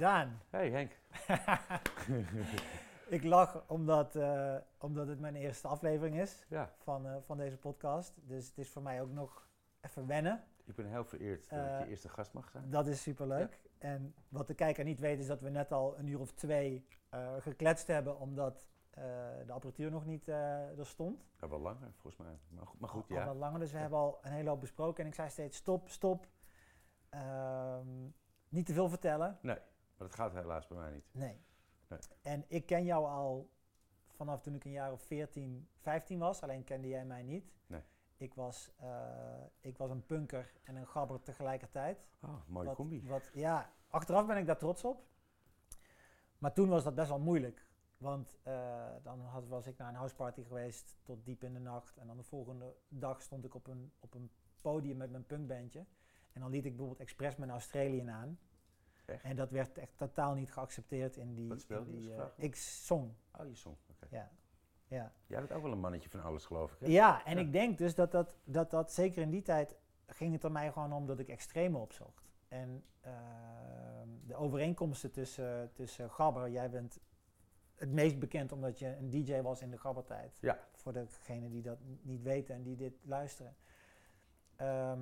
Daan, Hey Henk. ik lach omdat, eh, omdat het mijn eerste aflevering is Ja, van, eh, van deze podcast. Dus het is voor mij ook nog even wennen. ik ben heel vereerd dat ik Eh, je eerste gast mag zijn. Dat is superleuk. En wat de kijker niet weet is dat we net al een uur of twee gekletst hebben omdat de apparatuur nog niet er stond. Ja, wel langer volgens mij. Maar goed, maar goed Al ja. wat langer, dus we Ja. hebben al een hele hoop besproken. En ik zei steeds stop, stop. Ehm, niet te veel vertellen. Nee, maar dat gaat helaas bij mij niet. Nee. Nee. En ik ken jou al vanaf toen ik een jaar of 14, 15 was. Alleen kende jij mij niet. Nee. Ik was, eh, ik was een punker en een gabber tegelijkertijd. Oh, mooie wat, combi. Wat, ja, achteraf ben ik daar trots op. Maar toen was dat best wel moeilijk. Want eh, dan had, was ik naar een houseparty geweest tot diep in de nacht. En dan de volgende dag stond ik op een, op een podium met mijn punkbandje. En dan liet ik bijvoorbeeld expres mijn Australian aan. Echt? En dat werd echt totaal niet geaccepteerd in die... Wat speelde je, eh? Ik zong, Oh, je song. Oké. ja. ja. Jij bent ook wel een mannetje van alles, geloof ik. Hè? Ja, en Ja. ik denk dus dat dat, dat dat zeker in die tijd ging het er mij gewoon om dat ik extreme opzocht. En ehm, de overeenkomsten tussen, tussen Gabber, jij bent het meest bekend omdat je een DJ was in de Gabbertijd. Ja. Voor degenen die dat niet weten en die dit luisteren. Ehm,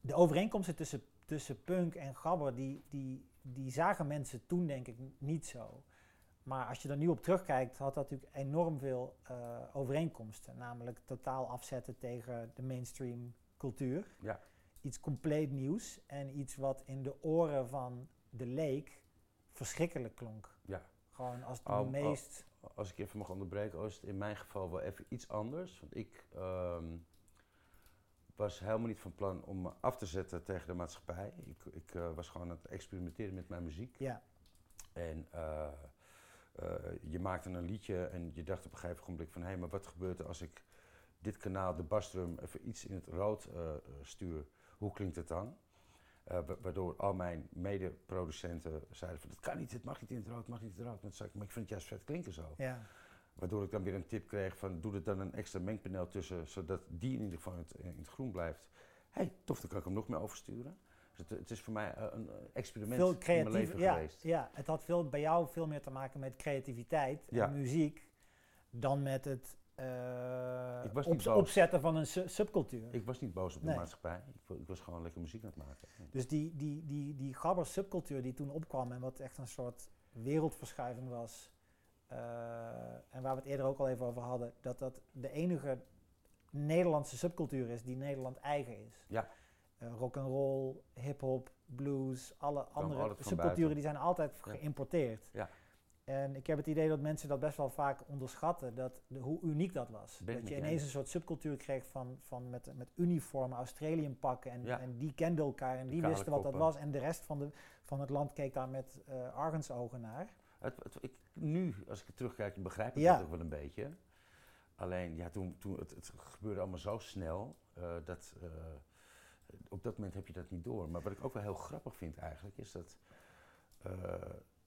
de overeenkomsten tussen, tussen punk en Gabber, die, die, die zagen mensen toen denk ik niet zo. Maar als je er nu op terugkijkt, had dat natuurlijk enorm veel eh, overeenkomsten. Namelijk totaal afzetten tegen de mainstream cultuur. Ja. Iets compleet nieuws en iets wat in de oren van de leek verschrikkelijk klonk. Ja. Gewoon als de Oh, oh. meest... Als ik even mag onderbreken, is het in mijn geval wel even iets anders. Want ik ehm, was helemaal niet van plan om me af te zetten tegen de maatschappij. Ik, ik eh, was gewoon aan het experimenteren met mijn muziek. Ja, En eh, eh, je maakte een liedje en je dacht op een gegeven moment van... hé, maar wat gebeurt er als ik dit kanaal, de basdrum, even iets in het rood stuur? Hoe klinkt het dan? Wa- waardoor al mijn mede-producenten zeiden van... dat kan niet, het mag niet in het rood, het mag niet in het rood. Maar, ik, maar ik vind het juist vet klinken zo. ja. Waardoor ik dan weer een tip kreeg van... doe er dan een extra mengpaneel tussen... zodat die in ieder geval in het, in het groen blijft. Hé, hey, tof, dan kan ik hem nog meer oversturen. Dus het, het is voor mij eh, een experiment Veel in mijn leven Ja, geweest. ja, het had veel, bij jou veel meer te maken met creativiteit Ja. en muziek dan met het eh, Ik was op- niet boos. opzetten van een su- subcultuur. Ik was niet boos op de Nee. maatschappij. Ik, ik was gewoon lekker muziek aan het maken. Dus die, die, die, die gabber subcultuur die toen opkwam en wat echt een soort wereldverschuiving was. Eh, en waar we het eerder ook al even over hadden, dat dat de enige Nederlandse subcultuur is die Nederland eigen is. Ja. Eh, rock and roll, hip hop, blues, alle andere subculturen die zijn altijd Ja. geïmporteerd. Ja. En ik heb het idee dat mensen dat best wel vaak onderschatten, dat de, hoe uniek dat was. Ben dat je ineens eens. een soort subcultuur kreeg van, van met, met uniformen, Australiën pakken en, Ja. en die kenden elkaar en die wisten wat dat was. En de rest van, de, van het land keek daar met eh argusogen naar. Het, het- ik, nu, als ik terugkijk, begrijp ik Ja. het ook wel een beetje. Alleen, ja, toen, toen het, het gebeurde allemaal zo snel, eh, dat eh, op dat moment heb je dat niet door. Maar wat ik ook wel heel grappig vind eigenlijk, is dat eh,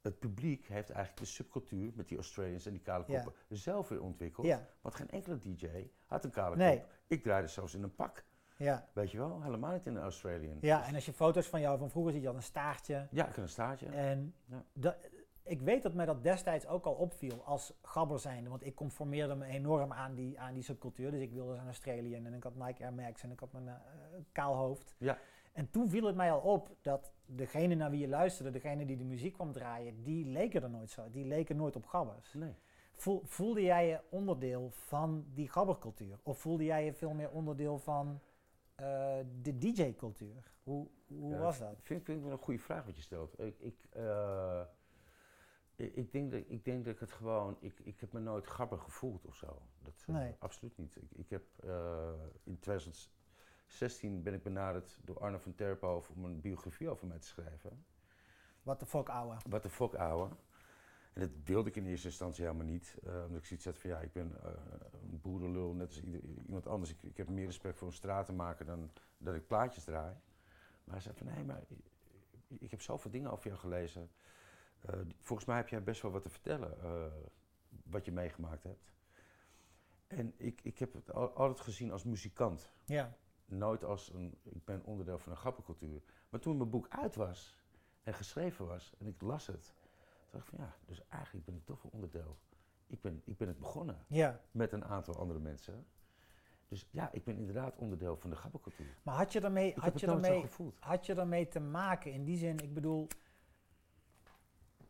het publiek heeft eigenlijk de subcultuur met die Australians en die kale Ja. koppen zelf weer ontwikkeld. Ja, Want geen enkele DJ had een kale Nee. kop. Ik draaide zelfs in een pak, ja. weet je wel, helemaal niet in een Australian. ja, en als je foto's van jou van vroeger ziet, je had een staartje. Ja, ik had een staartje. En Ja. dat, ik weet dat mij dat destijds ook al opviel als gabber zijnde. Want ik conformeerde me enorm aan die, aan die subcultuur. Dus ik wilde zijn Australian en ik had Nike Air Max en ik had mijn eh, kaal hoofd. Ja. En toen viel het mij al op dat degene naar wie je luisterde, degene die de muziek kwam draaien, die leken er nooit zo. Die leken nooit op gabbers. Nee. Voel, voelde jij je onderdeel van die gabbercultuur? Of voelde jij je veel meer onderdeel van eh, de DJ-cultuur? Hoe, hoe Ja, was dat? Vind, vind ik wel een goede vraag wat je stelt. Ik, ik, eh, ik, denk dat, ik denk dat ik het gewoon... Ik, ik heb me nooit grappig gevoeld of zo. Dat, Nee. Absoluut niet. Ik, ik heb eh, in 2016 ben ik benaderd door Arno van Terphoven om een biografie over mij te schrijven. Wat de fuck, ouwe. Wat de fuck, ouwe. En dat wilde ik in eerste instantie helemaal niet. eh, omdat ik zoiets had van, ja, ik ben eh, een boerenlul, net als ieder- iemand anders. Ik, ik heb meer respect voor een stratenmaker dan dat ik plaatjes draai. Maar hij zei van, nee, maar ik, ik heb zoveel dingen over jou gelezen. Eh, volgens mij heb jij best wel wat te vertellen, eh, wat je meegemaakt hebt. En ik, ik heb het al- altijd gezien als muzikant. Ja. Nooit als een, ik ben onderdeel van een grappencultuur. Maar toen mijn boek uit was, en geschreven was en ik las het, dacht ik van ja, dus eigenlijk ben ik toch een onderdeel. Ik ben, ik ben het begonnen Ja. met een aantal andere mensen. Dus ja, ik ben inderdaad onderdeel van de gabbercultuur. Maar had je daarmee, had je daarmee, had je daarmee te maken in die zin, ik bedoel,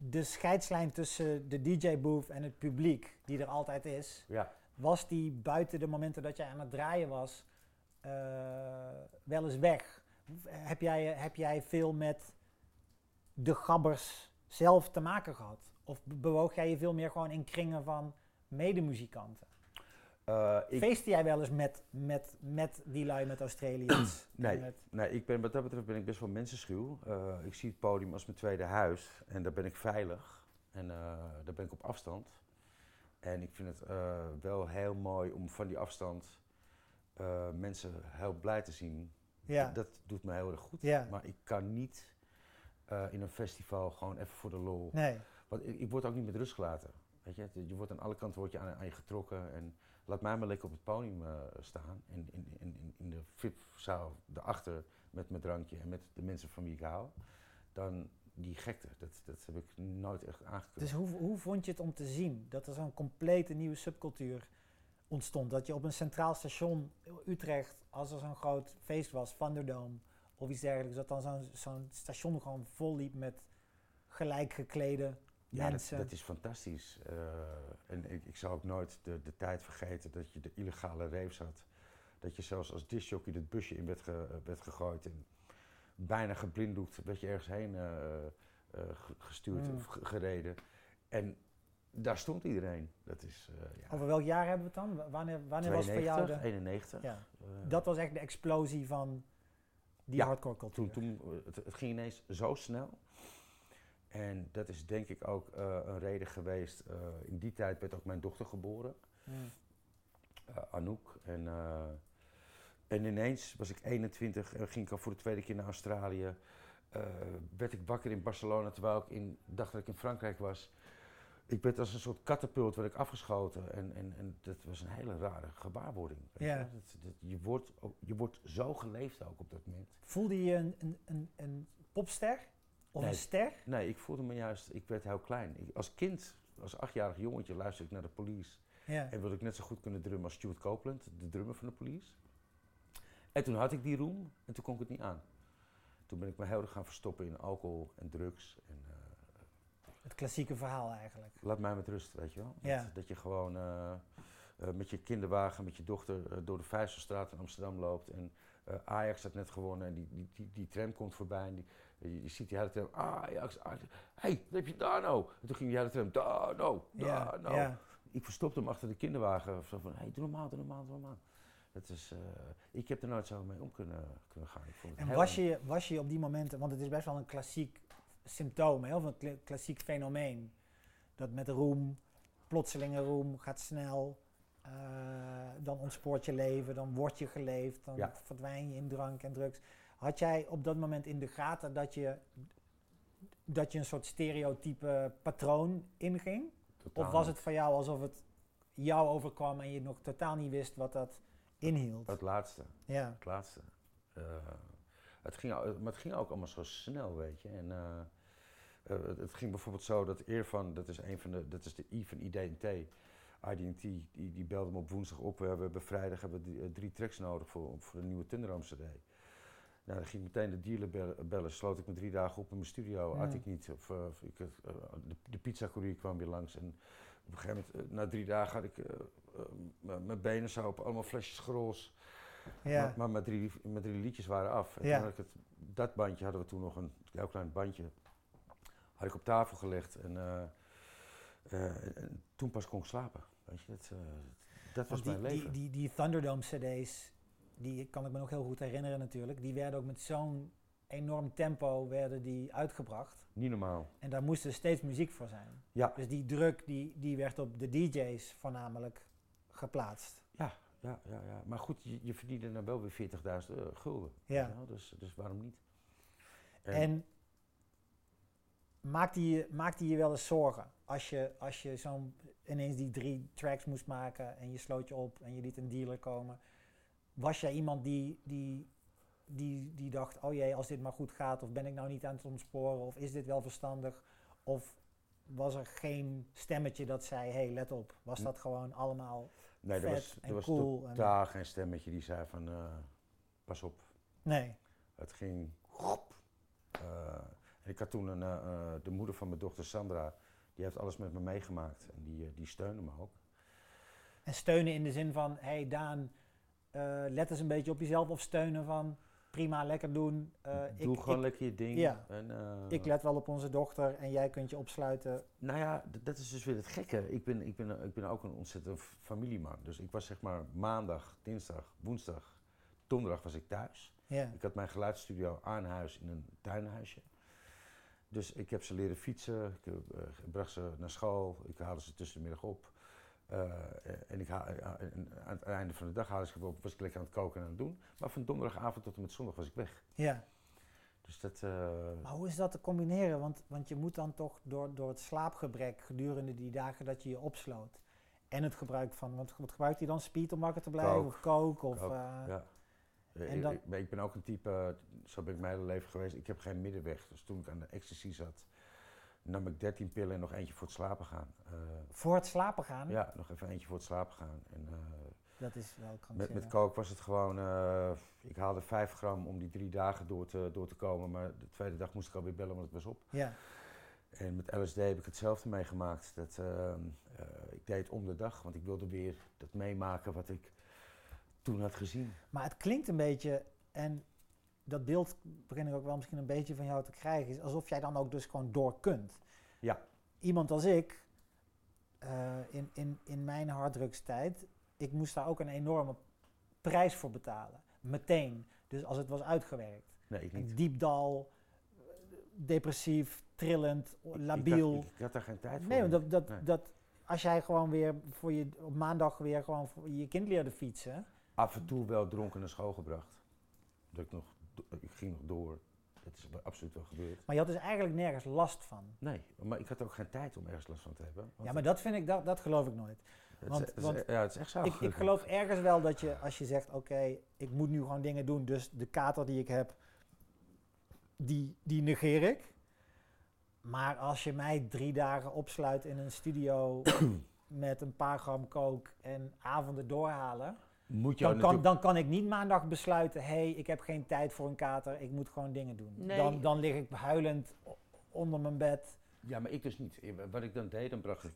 de scheidslijn tussen de DJ-booth en het publiek, die er altijd is, Ja, was die buiten de momenten dat jij aan het draaien was, eh, wel eens weg? Heb jij, heb jij veel met de gabbers zelf te maken gehad? Of be- bewoog jij je veel meer gewoon in kringen van medemuzikanten? Ik, Feestte jij wel eens met, met, met die lui met Australiërs? Nee. Met- Nee, ik ben, wat dat betreft ben ik best wel mensenschuw. Eh, ik zie het podium als mijn tweede huis en daar ben ik veilig en eh, daar ben ik op afstand. En ik vind het wel heel mooi om van die afstand mensen heel blij te zien. ja, Dat doet me heel erg goed. ja, Maar ik kan niet in een festival gewoon even voor de lol. nee, Want ik, ik word ook niet met rust gelaten. Weet je, je wordt aan alle kanten word je aan, aan je getrokken. En laat mij maar lekker op het podium eh, staan. In, in, in, in- de VIP-zaal daarachter met mijn drankje en met de mensen van wie ik. Dan die gekte, dat, dat heb ik nooit echt aangekund. Dus hoe, hoe vond je het om te zien dat er zo'n complete nieuwe subcultuur ontstond? Dat je op een centraal station Utrecht, als er zo'n groot feest was, Thunderdome of iets dergelijks, dat dan zo'n zo'n station gewoon vol liep met gelijk geklede ja, dat, mensen. dat is fantastisch. Eh, en ik, ik zal ook nooit de, de tijd vergeten dat je de illegale raves had. Dat je zelfs als discjockey het busje in werd, ge- werd gegooid. En bijna geblinddoekt werd je ergens heen eh, eh, ge- gestuurd Mm. of ge- gereden. En daar stond iedereen. Dat is eh ja, Over welk jaar hebben we het dan? Wa- Wanneer, wanneer was voor jou 92, de... 91. Ja, Eh, dat was echt de explosie van die Ja, hardcore cultuur. toen, toen, eh, het, het ging ineens zo snel. En dat is denk ik ook eh, een reden geweest. eh, in die tijd werd ook mijn dochter geboren. Mm. eh, Anouk. En, en ineens was ik 21 en ging ik al voor de tweede keer naar Australië. Werd ik wakker in Barcelona terwijl ik in, dacht dat ik in Frankrijk was. Ik werd als een soort katapult werd ik afgeschoten. En, en, en dat was een hele rare gewaarwording. Ja. je. Dat, dat, je, wordt, ook- je wordt zo geleefd ook op dat moment. Voelde je een, een, een, een popster? Of Nee. een ster? Nee, ik voelde me juist, ik werd heel klein. Ik, als kind, als achtjarig jongetje, luisterde ik naar de police. Ja. En wilde ik net zo goed kunnen drummen als Stuart Copeland, de drummer van de police. En toen had ik die roem en toen kon ik het niet aan. Toen ben ik me heel erg gaan verstoppen in alcohol en drugs. En, eh, Het klassieke verhaal eigenlijk. laat mij met rust, weet je wel. Ja. Dat, dat je gewoon eh, eh, met je kinderwagen, met je dochter door de Vijzelstraat in Amsterdam loopt. En Ajax had net gewonnen en die, die, die, die tram komt voorbij. En die, je, je ziet die hele tram, Ajax, Ajax. Hé, hey, wat heb je daar nou? En toen ging die hele tram, daar nou, daar nou. ja. Ik verstopte hem achter de kinderwagen. Zo van, hé, hey, doe normaal, doe normaal, doe normaal. Dat is, eh, ik heb er nooit zo mee om kunnen, kunnen gaan. Ik vond het En was je, was je op die momenten, want het is best wel een klassiek symptoom, hè, of een kla- klassiek fenomeen. Dat met roem, plotselinge roem, gaat snel, eh, dan ontspoort je leven, dan word je geleefd, dan Ja. verdwijn je in drank en drugs. Had jij op dat moment in de gaten dat je, dat je een soort stereotype patroon inging? Totaal Of was het voor jou alsof het jou overkwam en je nog totaal niet wist wat dat inhield? Het laatste. Ja, Het laatste. Eh, het ging, maar het ging ook allemaal zo snel, weet je. En, eh, eh, het, ging bijvoorbeeld zo dat Irfan, dat is een van de, dat is de I van IDNT, IDNT, die, die belde me op woensdag op. We hebben vrijdag hebben we drie, tracks nodig voor, voor een nieuwe Thunderdome CD. Nou, dan ging ik meteen de dealer bellen, bellen, sloot ik me drie dagen op in mijn studio, Ja. at ik niet. Of, eh, of ik, eh, de, de pizzacourier kwam weer langs en op een gegeven moment, eh, na drie dagen had ik mijn benen zo op allemaal flesjes grols. ja. Maar, maar mijn, drie, mijn drie liedjes waren af. En Ja. toen had ik het, dat bandje hadden we toen nog een heel klein bandje. Had ik op tafel gelegd en, en, en toen pas kon ik slapen. Weet je, dat, dat was die, mijn leven. Die, die, die Thunderdome CD's, die kan ik me nog heel goed herinneren natuurlijk, die werden ook met zo'n enorm tempo werden die uitgebracht. Niet normaal. En daar moest er steeds muziek voor zijn. Ja. Dus die druk die, die werd op de DJ's voornamelijk geplaatst. Ja, ja, ja, ja. Maar goed, je, je verdiende dan wel weer 40.000 euro gulden. Ja. Dus, dus waarom niet? En, maakte, je, maakte je wel eens zorgen als je, als je zo'n ineens die drie tracks moest maken en je sloot je op en je liet een dealer komen? Was jij iemand die, die die, die dacht, oh jee, als dit maar goed gaat, of ben ik nou niet aan het ontsporen, of is dit wel verstandig? Of was er geen stemmetje dat zei, hé, hey, let op. Was Hm. dat gewoon allemaal Nee, er vet was, en was cool en- totaal geen stemmetje die zei van, eh, pas op. Nee. Het ging. En ik had toen een, eh, de moeder van mijn dochter Sandra, die heeft alles met me meegemaakt en die, die steunde me ook. En steunen in de zin van, hé hey Daan, eh, let eens een beetje op jezelf. Of steunen van, prima, lekker doen. Eh, Doe ik, gewoon ik, lekker je ding. ja. En, eh, ik let wel op onze dochter en jij kunt je opsluiten. Nou ja, dat is dus weer het gekke. Ik ben, ik ben, ik ben ook een ontzettend familieman. Dus ik was zeg maar maandag, dinsdag, woensdag, donderdag was ik thuis. Ja. Ik had mijn geluidsstudio aan huis in een tuinhuisje. Dus ik heb ze leren fietsen, ik heb, bracht ze naar school, ik haalde ze tussen de middag op. Eh, en, ik haal, eh, aan het einde van de dag haalde ik op, was ik lekker aan het koken en aan het doen. Maar van donderdagavond tot en met zondag was ik weg. ja. Dus dat... eh, Maar hoe is dat te combineren? Want, want je moet dan toch door, door het slaapgebrek gedurende die dagen dat je je opsloot. En het gebruik van, want wat gebruikt hij dan? Speed om wakker te blijven? Coke. Of coke? Of, Coke, ja. En ik- dan- ik, ben ook een type, zo ben ik mijn hele leven geweest, ik heb geen middenweg. Dus toen ik aan de ecstasy zat, nam ik 13 pillen en nog eentje voor het slapen gaan. Eh, Voor het slapen gaan? ja, nog even eentje voor het slapen gaan. En, eh, Dat is wel met, met coke was het gewoon, eh, ik haalde 5 gram om die drie dagen door te, door te komen. Maar de tweede dag moest ik alweer bellen, want het was op. Ja. En met LSD heb ik hetzelfde meegemaakt. Dat, ik deed het om de dag, want ik wilde weer dat meemaken wat ik toen had gezien. Maar het klinkt een beetje, en dat beeld begin ik ook wel misschien een beetje van jou te krijgen, is alsof jij dan ook dus gewoon door kunt. Ja. Iemand als ik, eh, in, in, in mijn harddrugstijd, ik moest daar ook een enorme prijs voor betalen. Meteen. Dus als het was uitgewerkt. Nee, ik niet. Diep dal, depressief, trillend, labiel. Ik had, ik, ik had daar geen tijd voor. nee, want dat, dat, Nee. dat, als jij gewoon weer voor je, op maandag weer gewoon voor je kind leerde fietsen. Af en toe wel dronken naar school gebracht. Dat ik, nog, ik ging nog door. Dat is absoluut wel gebeurd. Maar je had dus eigenlijk nergens last van. Nee, maar ik had ook geen tijd om ergens last van te hebben. Ja, maar dat vind ik, dat, dat geloof ik nooit. want- is, het is- want ja, het is echt zo. Ik, ik geloof ergens wel dat je, als je zegt, oké, ik moet nu gewoon dingen doen, dus de kater die ik heb, die, die negeer ik. Maar als je mij drie dagen opsluit in een studio met een paar gram coke en avonden doorhalen, Moet je dan kan, dan kan ik niet maandag besluiten, hé, hey, ik heb geen tijd voor een kater, ik moet gewoon dingen doen. Nee. Dan, dan lig ik huilend onder mijn bed. Ja, maar ik dus niet. Wat ik dan deed, dan bracht ik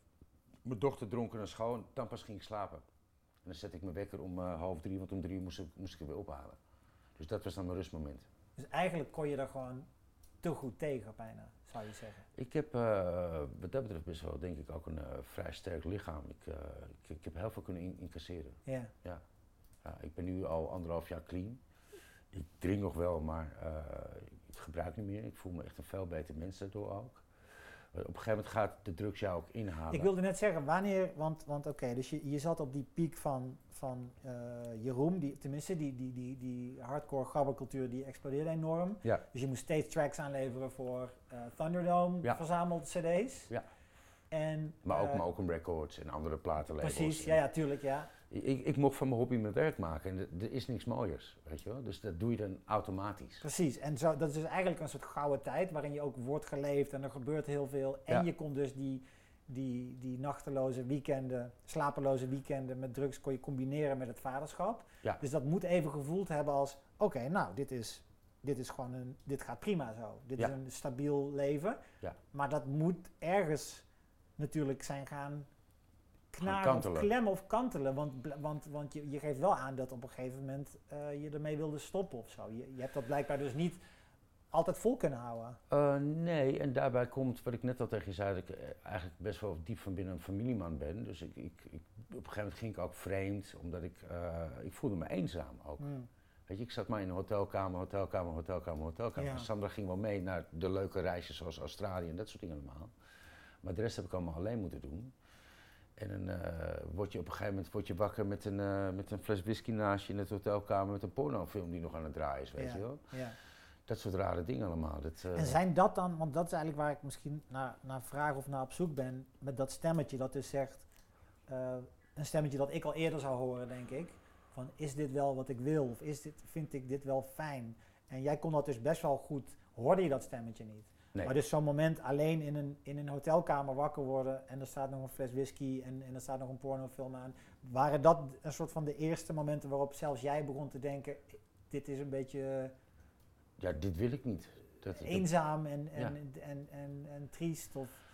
mijn dochter dronken naar school en dan pas ging ik slapen. En dan zette ik mijn wekker om eh, half drie, want om drie uur moest ik, moest ik er weer ophalen. Dus dat was dan mijn rustmoment. Dus eigenlijk kon je er gewoon te goed tegen, bijna, zou je zeggen. Ik heb eh, wat dat betreft best wel, denk ik, ook een eh, vrij sterk lichaam. Ik, eh, ik, ik heb heel veel kunnen in- incasseren. Ja. Ja, ik ben nu al anderhalf jaar clean. Ik drink nog wel, maar eh, ik gebruik niet meer. Ik voel me echt een veel beter mens daardoor ook. Maar op een gegeven moment gaat de drugs jou ook inhalen. Ik wilde net zeggen, wanneer, want, want oké, dus je, je zat op die piek van, van eh Jeroen, die, tenminste die, die, die, die hardcore gabbercultuur die explodeerde enorm. Ja. Dus je moest steeds tracks aanleveren voor eh, Thunderdome, Ja. verzameld cd's. Ja. En, Maar ook eh, Malcolm Records en andere platenlabels. Precies, ja, ja, tuurlijk, ja. Ik, ik mocht van mijn hobby mijn werk maken en er- is niks mooiers, weet je wel. Dus dat doe je dan automatisch. Precies, en zo, dat is dus eigenlijk een soort gouden tijd waarin je ook wordt geleefd en er gebeurt heel veel. En Ja. je kon dus die, die, die nachteloze weekenden, slapeloze weekenden met drugs kon je combineren met het vaderschap. Ja. Dus dat moet even gevoeld hebben als, oké, nou, dit is, dit is gewoon een, dit gaat prima zo. Dit Ja. is een stabiel leven. Ja. Maar dat moet ergens natuurlijk zijn gaan knaren of kantelen. klemmen of kantelen. Want, want, want je, je geeft wel aan dat op een gegeven moment eh, je ermee wilde stoppen of zo. Je, je hebt dat blijkbaar dus niet altijd vol kunnen houden. Eh, nee, en daarbij komt wat ik net al tegen je zei, dat ik eh, eigenlijk best wel diep van binnen een familieman ben. Dus ik, ik, ik, op een gegeven moment ging ik ook vreemd, omdat ik, ik voelde me eenzaam ook. Hmm. Weet je, ik zat maar in een hotelkamer, hotelkamer, hotelkamer, hotelkamer. Ja. Sandra ging wel mee naar de leuke reisjes zoals Australië en dat soort dingen allemaal. Maar de rest heb ik allemaal alleen moeten doen. En dan eh, word je op een gegeven moment word je wakker met een, eh, met een fles whisky naast je in het hotelkamer met een pornofilm die nog aan het draaien is, weet Ja. je wel. Ja. Dat soort rare dingen allemaal. Dat, eh, En zijn dat dan, want dat is eigenlijk waar ik misschien naar, naar vraag of naar op zoek ben, met dat stemmetje dat dus zegt, een stemmetje dat ik al eerder zou horen, denk ik, van is dit wel wat ik wil of is dit, vind ik dit wel fijn? En jij kon dat dus best wel goed, hoorde je dat stemmetje niet. Nee. Maar dus zo'n moment alleen in een, in een hotelkamer wakker worden en er staat nog een fles whisky en, en er staat nog een pornofilm aan. Waren dat een soort van de eerste momenten waarop zelfs jij begon te denken, dit is een beetje Ja, dit wil ik niet. Dat, eenzaam en, en, Ja. en, en, en, en triest? Of,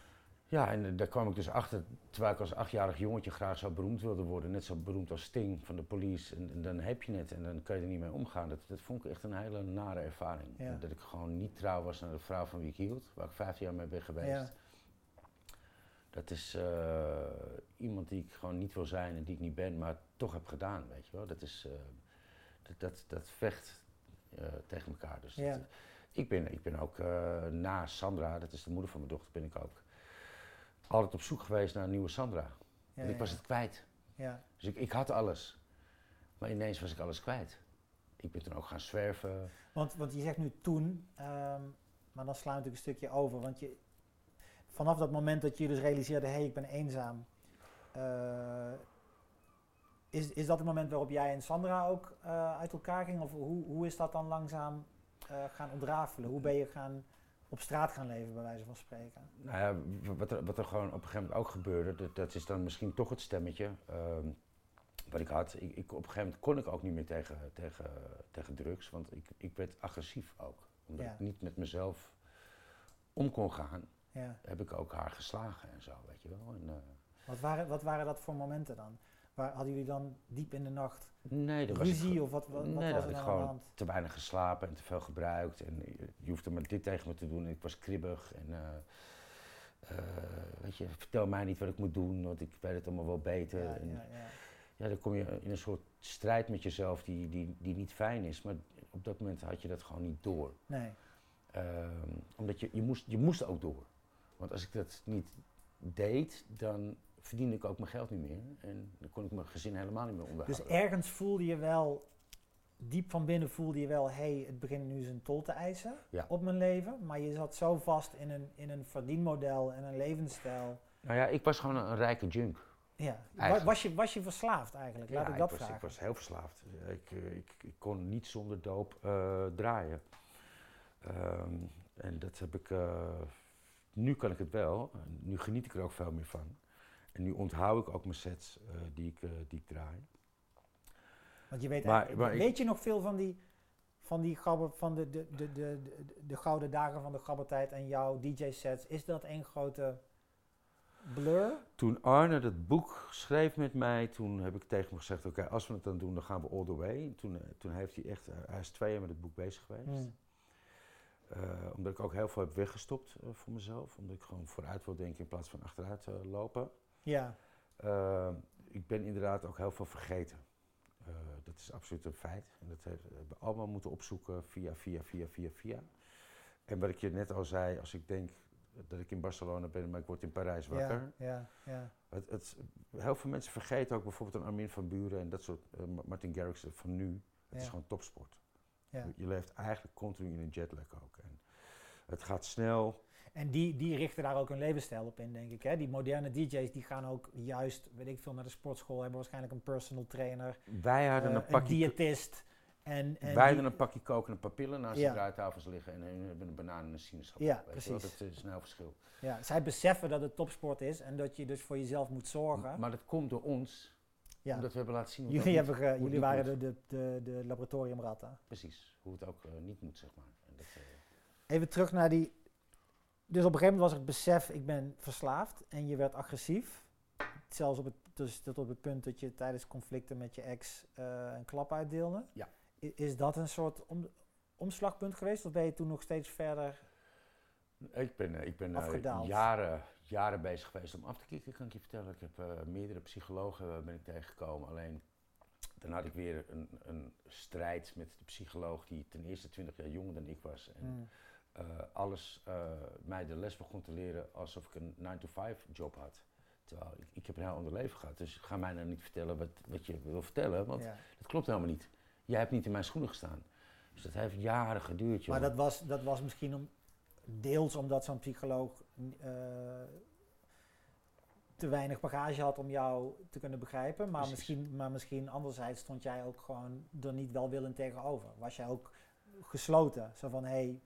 Ja, en eh, daar kwam ik dus achter, terwijl ik als achtjarig jongetje graag zo beroemd wilde worden, net zo beroemd als Sting van de police. En, en dan heb je het en dan kan je er niet mee omgaan. Dat, dat vond ik echt een hele nare ervaring. Ja. Dat ik gewoon niet trouw was aan de vrouw van wie ik hield, waar ik vijf jaar mee ben geweest. Ja. Dat is eh, iemand die ik gewoon niet wil zijn en die ik niet ben, maar toch heb gedaan, weet je wel. Dat is, eh, dat, dat, dat vecht tegen elkaar. Dus Ja. dat- ik, ben, ik ben ook na Sandra, dat is de moeder van mijn dochter, ben ik ook altijd op zoek geweest naar een nieuwe Sandra. ja, Want ik was het kwijt. Ja. Dus ik, ik had alles. Maar ineens was ik alles kwijt. Ik ben toen ook gaan zwerven. Want, want je zegt nu toen, ehm, maar dan slaan we natuurlijk een stukje over. Want je, vanaf dat moment dat je dus realiseerde, hé, hey, ik ben eenzaam. eh, is, is dat het moment waarop jij en Sandra ook eh, uit elkaar gingen? Of hoe, hoe is dat dan langzaam eh, gaan ontrafelen? Hoe ben je gaan, op straat gaan leven, bij wijze van spreken? Nou ja, wat er, wat er gewoon op een gegeven moment ook gebeurde, dat, dat is dan misschien toch het stemmetje ehm, wat ik had. Ik, ik, op een gegeven moment kon ik ook niet meer tegen, tegen, tegen drugs, want ik, ik werd agressief ook. Omdat Ja. ik niet met mezelf om kon gaan, Ja. heb ik ook haar geslagen en zo, weet je wel. En, eh, Wat, waren, wat waren dat voor momenten dan? Waar, hadden jullie dan diep in de nacht nee, dat was ik ruzie of wat, wat, wat nee, was er ik dan aan de gewoon hand? te weinig geslapen en te veel gebruikt. En je, je hoefde maar dit tegen me te doen en ik was kribbig. En, eh, weet je, vertel mij niet wat ik moet doen, want ik weet het allemaal wel beter. Ja, en, ja, ja. ja, dan kom je in een soort strijd met jezelf die, die, die niet fijn is. Maar op dat moment had je dat gewoon niet door. Nee. Ehm, omdat je, je, moest, je moest ook door. Want als ik dat niet deed, dan verdiende ik ook mijn geld niet meer. En dan kon ik mijn gezin helemaal niet meer onderhouden. Dus ergens voelde je wel, diep van binnen voelde je wel, hé, hey, het begint nu zijn tol te eisen Ja. op mijn leven. Maar je zat zo vast in een, in een verdienmodel en een levensstijl. Nou ja, ik was gewoon een, een rijke junk. Ja. Eigenlijk. Was je, was je verslaafd eigenlijk? Laat Ja, ik dat was, vragen. Ik was heel verslaafd. Ik, eh, ik, ik kon niet zonder doop eh, draaien. Ehm, en dat heb ik. eh, nu kan ik het wel. En nu geniet ik er ook veel meer van. En nu onthoud ik ook mijn sets eh, die, ik, eh, die ik draai. Want je weet, Maar- weet je nog veel van die, van die gabber, van de, de, de, de, de, de gouden dagen van de gabbertijd en jouw DJ-sets? Is dat één grote blur? Toen Arne dat boek schreef met mij, toen heb ik tegen hem gezegd: Oké, als we het dan doen, dan gaan we all the way. En toen, eh, toen heeft hij echt. hij is twee jaar met het boek bezig geweest. Hmm. Omdat ik ook heel veel heb weggestopt voor mezelf. Omdat ik gewoon vooruit wil denken in plaats van achteruit lopen. Ja, Eh, ik ben inderdaad ook heel veel vergeten. Eh, dat is absoluut een feit. En dat hebben we allemaal moeten opzoeken via, via, via, via, via. En wat ik je net al zei, als ik denk dat ik in Barcelona ben, maar ik word in Parijs wakker. ja, ja, ja. Het, het, heel veel mensen vergeten ook bijvoorbeeld een Armin van Buren en dat soort eh, Ma- Martin Garrix van nu. Het is gewoon topsport. ja. Je, je leeft eigenlijk continu in een jetlag ook. En het gaat snel. En die, die richten daar ook hun levensstijl op in, denk ik. Hè? Die moderne DJ's die gaan ook juist, weet ik veel, naar de sportschool, hebben waarschijnlijk een personal trainer, Wij hadden eh, een een pakje diëtist. En, en Wij hadden een pakje koken en papillen naast Ja. de draaitafels liggen en hun hebben een banaan en een sinaasappel. Ja, precies. Dat is een heel verschil. ja, zij beseffen dat het topsport is en dat je dus voor jezelf moet zorgen. Maar dat komt door ons, ja. omdat we hebben laten zien hoe Jullie, hebben ge- jullie waren de, de, de, de laboratoriumratten. Precies, hoe het ook eh, niet moet, zeg maar. En dat, eh, Even terug naar die. Dus op een gegeven moment was er het besef, ik ben verslaafd en je werd agressief. Zelfs op het, dus tot op het punt dat je tijdens conflicten met je ex eh, een klap uitdeelde. Ja. I- Is dat een soort om, omslagpunt geweest of ben je toen nog steeds verder? ik ben, eh, ik ben eh, jaren, jaren bezig geweest om af te kicken, kan ik je vertellen. Ik heb meerdere psychologen ben ik tegengekomen. Alleen dan had ik weer een, een strijd met de psycholoog die ten eerste 20 jaar jonger dan ik was. En Hmm. Eh, alles eh, mij de les begon te leren alsof ik een 9-to-5 job had. Terwijl ik, ik heb een heel ander leven gehad. Dus ga mij nou niet vertellen wat, wat je wil vertellen, want Ja. dat klopt helemaal niet. Jij hebt niet in mijn schoenen gestaan. Dus dat heeft jaren geduurd, Maar dat was, dat was misschien om, deels omdat zo'n psycholoog eh, te weinig bagage had om jou te kunnen begrijpen. Maar Precies. misschien, maar misschien anderzijds stond jij ook gewoon er niet welwillend tegenover. Was jij ook gesloten? Zo van, hé, hey,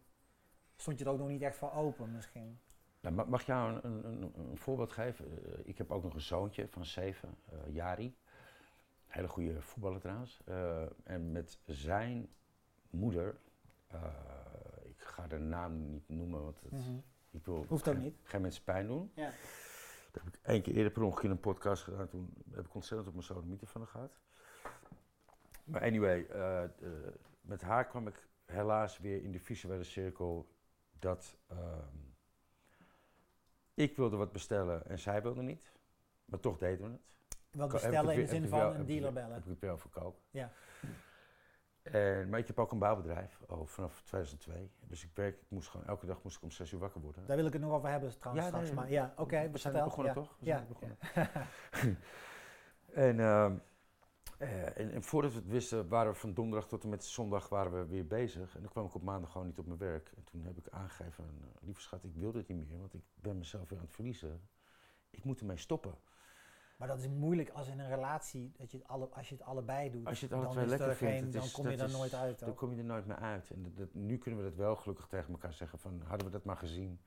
stond je er ook nog niet echt voor open misschien? Nou, ma- mag ik jou een, een, een, voorbeeld geven? Eh, ik heb ook nog een zoontje van zeven, eh, Jari. Hele goede voetballer trouwens. Eh, en met zijn moeder, ik ga de naam niet noemen, want het, Mhm. ik wil Hoeft ook geen, niet. geen mensen pijn doen. Ja. Dat heb ik één keer eerder per ongeluk in een podcast gedaan. Toen heb ik ontzettend op mijn sodomieten van gehad. Maar anyway, met haar kwam ik helaas weer in de visuele cirkel dat ehm, ik wilde wat bestellen en zij wilde niet. Maar toch deden we het. Wat bestellen in de zin van wel- een dealer bellen. Heb ik het koken. Ja. En, maar ik heb ook een bouwbedrijf oh, vanaf 2002. Dus ik werk, ik moest gewoon, elke dag moest ik om 6 uur wakker worden. Daar wil ik het nog over hebben trouwens Ja, straks. nee, maar ja, oké, we zijn vertel. begonnen ja. toch? We Ja, zijn begonnen. En, ehm, eh, en, en voordat we het wisten, waren we van donderdag tot en met zondag waren we weer bezig. En dan kwam ik op maandag gewoon niet op mijn werk. En toen heb ik aangegeven, aan, eh, lieve schat, ik wil dit niet meer, want ik ben mezelf weer aan het verliezen. Ik moet ermee stoppen. Maar dat is moeilijk als in een relatie, dat je het alle, als je het allebei doet. Als je het alle dan twee is lekker vindt, geen- dan is- kom je er nooit uit. Dan kom je er nooit meer uit. En dat, dat- nu kunnen we dat wel gelukkig tegen elkaar zeggen van, hadden we dat maar gezien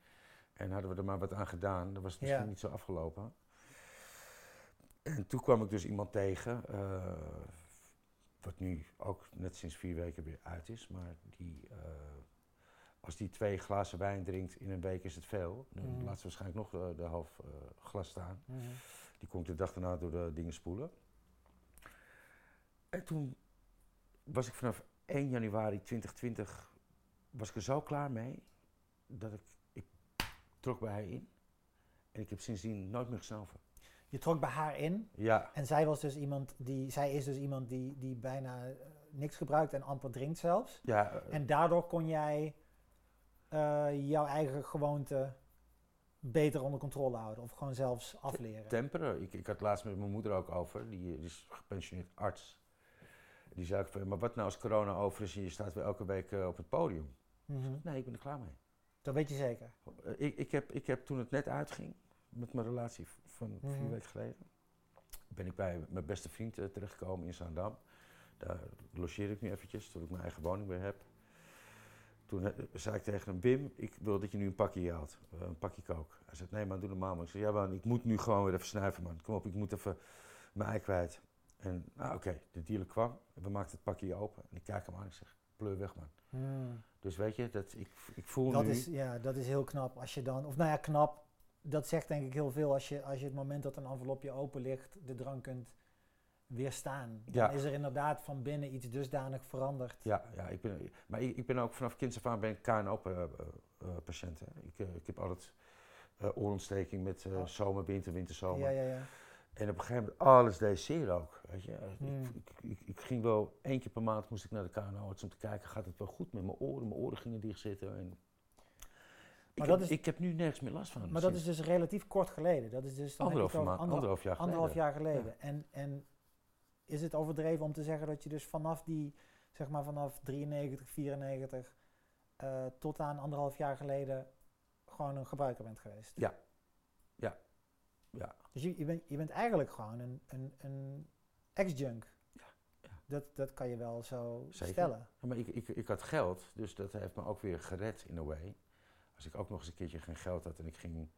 en hadden we er maar wat aan gedaan, dan was het misschien Ja. niet zo afgelopen. En toen kwam ik dus iemand tegen, eh, wat nu ook net sinds vier weken weer uit is, maar die, eh, als die twee glazen wijn drinkt in een week is het veel. Dan Mhm. laat ze waarschijnlijk nog de, de half eh, glas staan. Mhm. Die kon ik de dag daarna door de dingen spoelen. En toen was ik vanaf 1 januari 2020 was ik er zo klaar mee dat ik, ik trok bij haar in. En ik heb sindsdien nooit meer gesnoven. Je trok bij haar in Ja, en zij was dus iemand die, zij is dus iemand die, die bijna eh, niks gebruikt en amper drinkt zelfs. ja eh, En daardoor kon jij eh, jouw eigen gewoonte beter onder controle houden of gewoon zelfs afleren. temperen. Ik, ik had het laatst met mijn moeder ook over, die, die is gepensioneerd arts. Die zei ook van, maar wat nou als corona over is en je staat weer elke week op het podium? Mhm. Nee, ik ben er klaar mee. Dat weet je zeker. Ik, ik, heb, ik heb toen het net uitging, met mijn relatie van Mhm. vier weken geleden, ben ik bij mijn beste vriend eh, terechtgekomen in Zaandam. Daar logeer ik nu eventjes, tot ik mijn eigen woning weer heb. Toen eh, zei ik tegen hem, Wim, ik wil dat je nu een pakje haalt, eh, een pakje kook. Hij zei, nee man, doe normaal man. Ik zei, ja man, ik moet nu gewoon weer even snuiven man. Kom op, ik moet even mijn ei kwijt. En nou, oké, de dealer kwam, we maakten het pakje open. En ik kijk hem aan en ik zeg, pleur weg man. Hmm. Dus weet je, dat, ik, ik voel Dat nu... is, ja, dat is heel knap als je dan, of nou ja, knap, dat zegt denk ik heel veel als je, als je het moment dat een envelopje open ligt, de drang kunt weerstaan. Dan Ja. is er inderdaad van binnen iets dusdanig veranderd. Ja, ja ik ben, maar ik, ik ben ook vanaf kinds af aan ben ik KNO-patiënt. ik, eh, ik heb altijd eh, oorontsteking met eh, Oh. zomer, winter, winter, zomer. Ja, ja, ja. En op een gegeven moment, alles deed zeer ook. Weet je. Ik- Hmm. Ik, ik, ik ging wel, één keer per maand moest ik naar de KNO-arts om te kijken, gaat het wel goed met mijn oren? Mijn oren gingen dichtzitten. En ik, Maar heb, dat is- ik heb nu nergens meer last van. Maar dat is dus relatief kort geleden. Dat is dus heb anderhalf, maand, anderhalf jaar geleden. anderhalf jaar geleden. En, en is het overdreven om te zeggen dat je dus vanaf die, zeg maar vanaf 93, 94 eh, tot aan anderhalf jaar geleden gewoon een gebruiker bent geweest? Ja. Ja. Ja. Dus je, je, bent, je bent eigenlijk gewoon een, een, een ex-junk. Dat, dat kan je wel zo Zeker. stellen. Ja, maar ik, ik, ik had geld, dus dat heeft me ook weer gered in a way. Als ik ook nog eens een keertje geen geld had en ik ging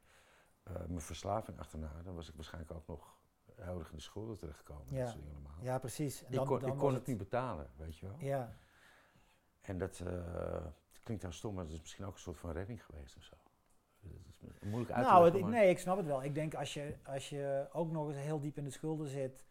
eh, mijn verslaving achterna, dan was ik waarschijnlijk ook nog heel erg in de schulden terechtgekomen. Ja. Dat soort dingen allemaal. Ja, precies. En ik dan- kon, dan ik kon het niet betalen, weet je wel. Ja, En dat, eh, klinkt heel stom, maar het is misschien ook een soort van redding geweest of zo. Dat is moeilijk uit te Nou, leggen, het- nee, ik snap het wel. Ik denk als je, als je ook nog eens heel diep in de schulden zit,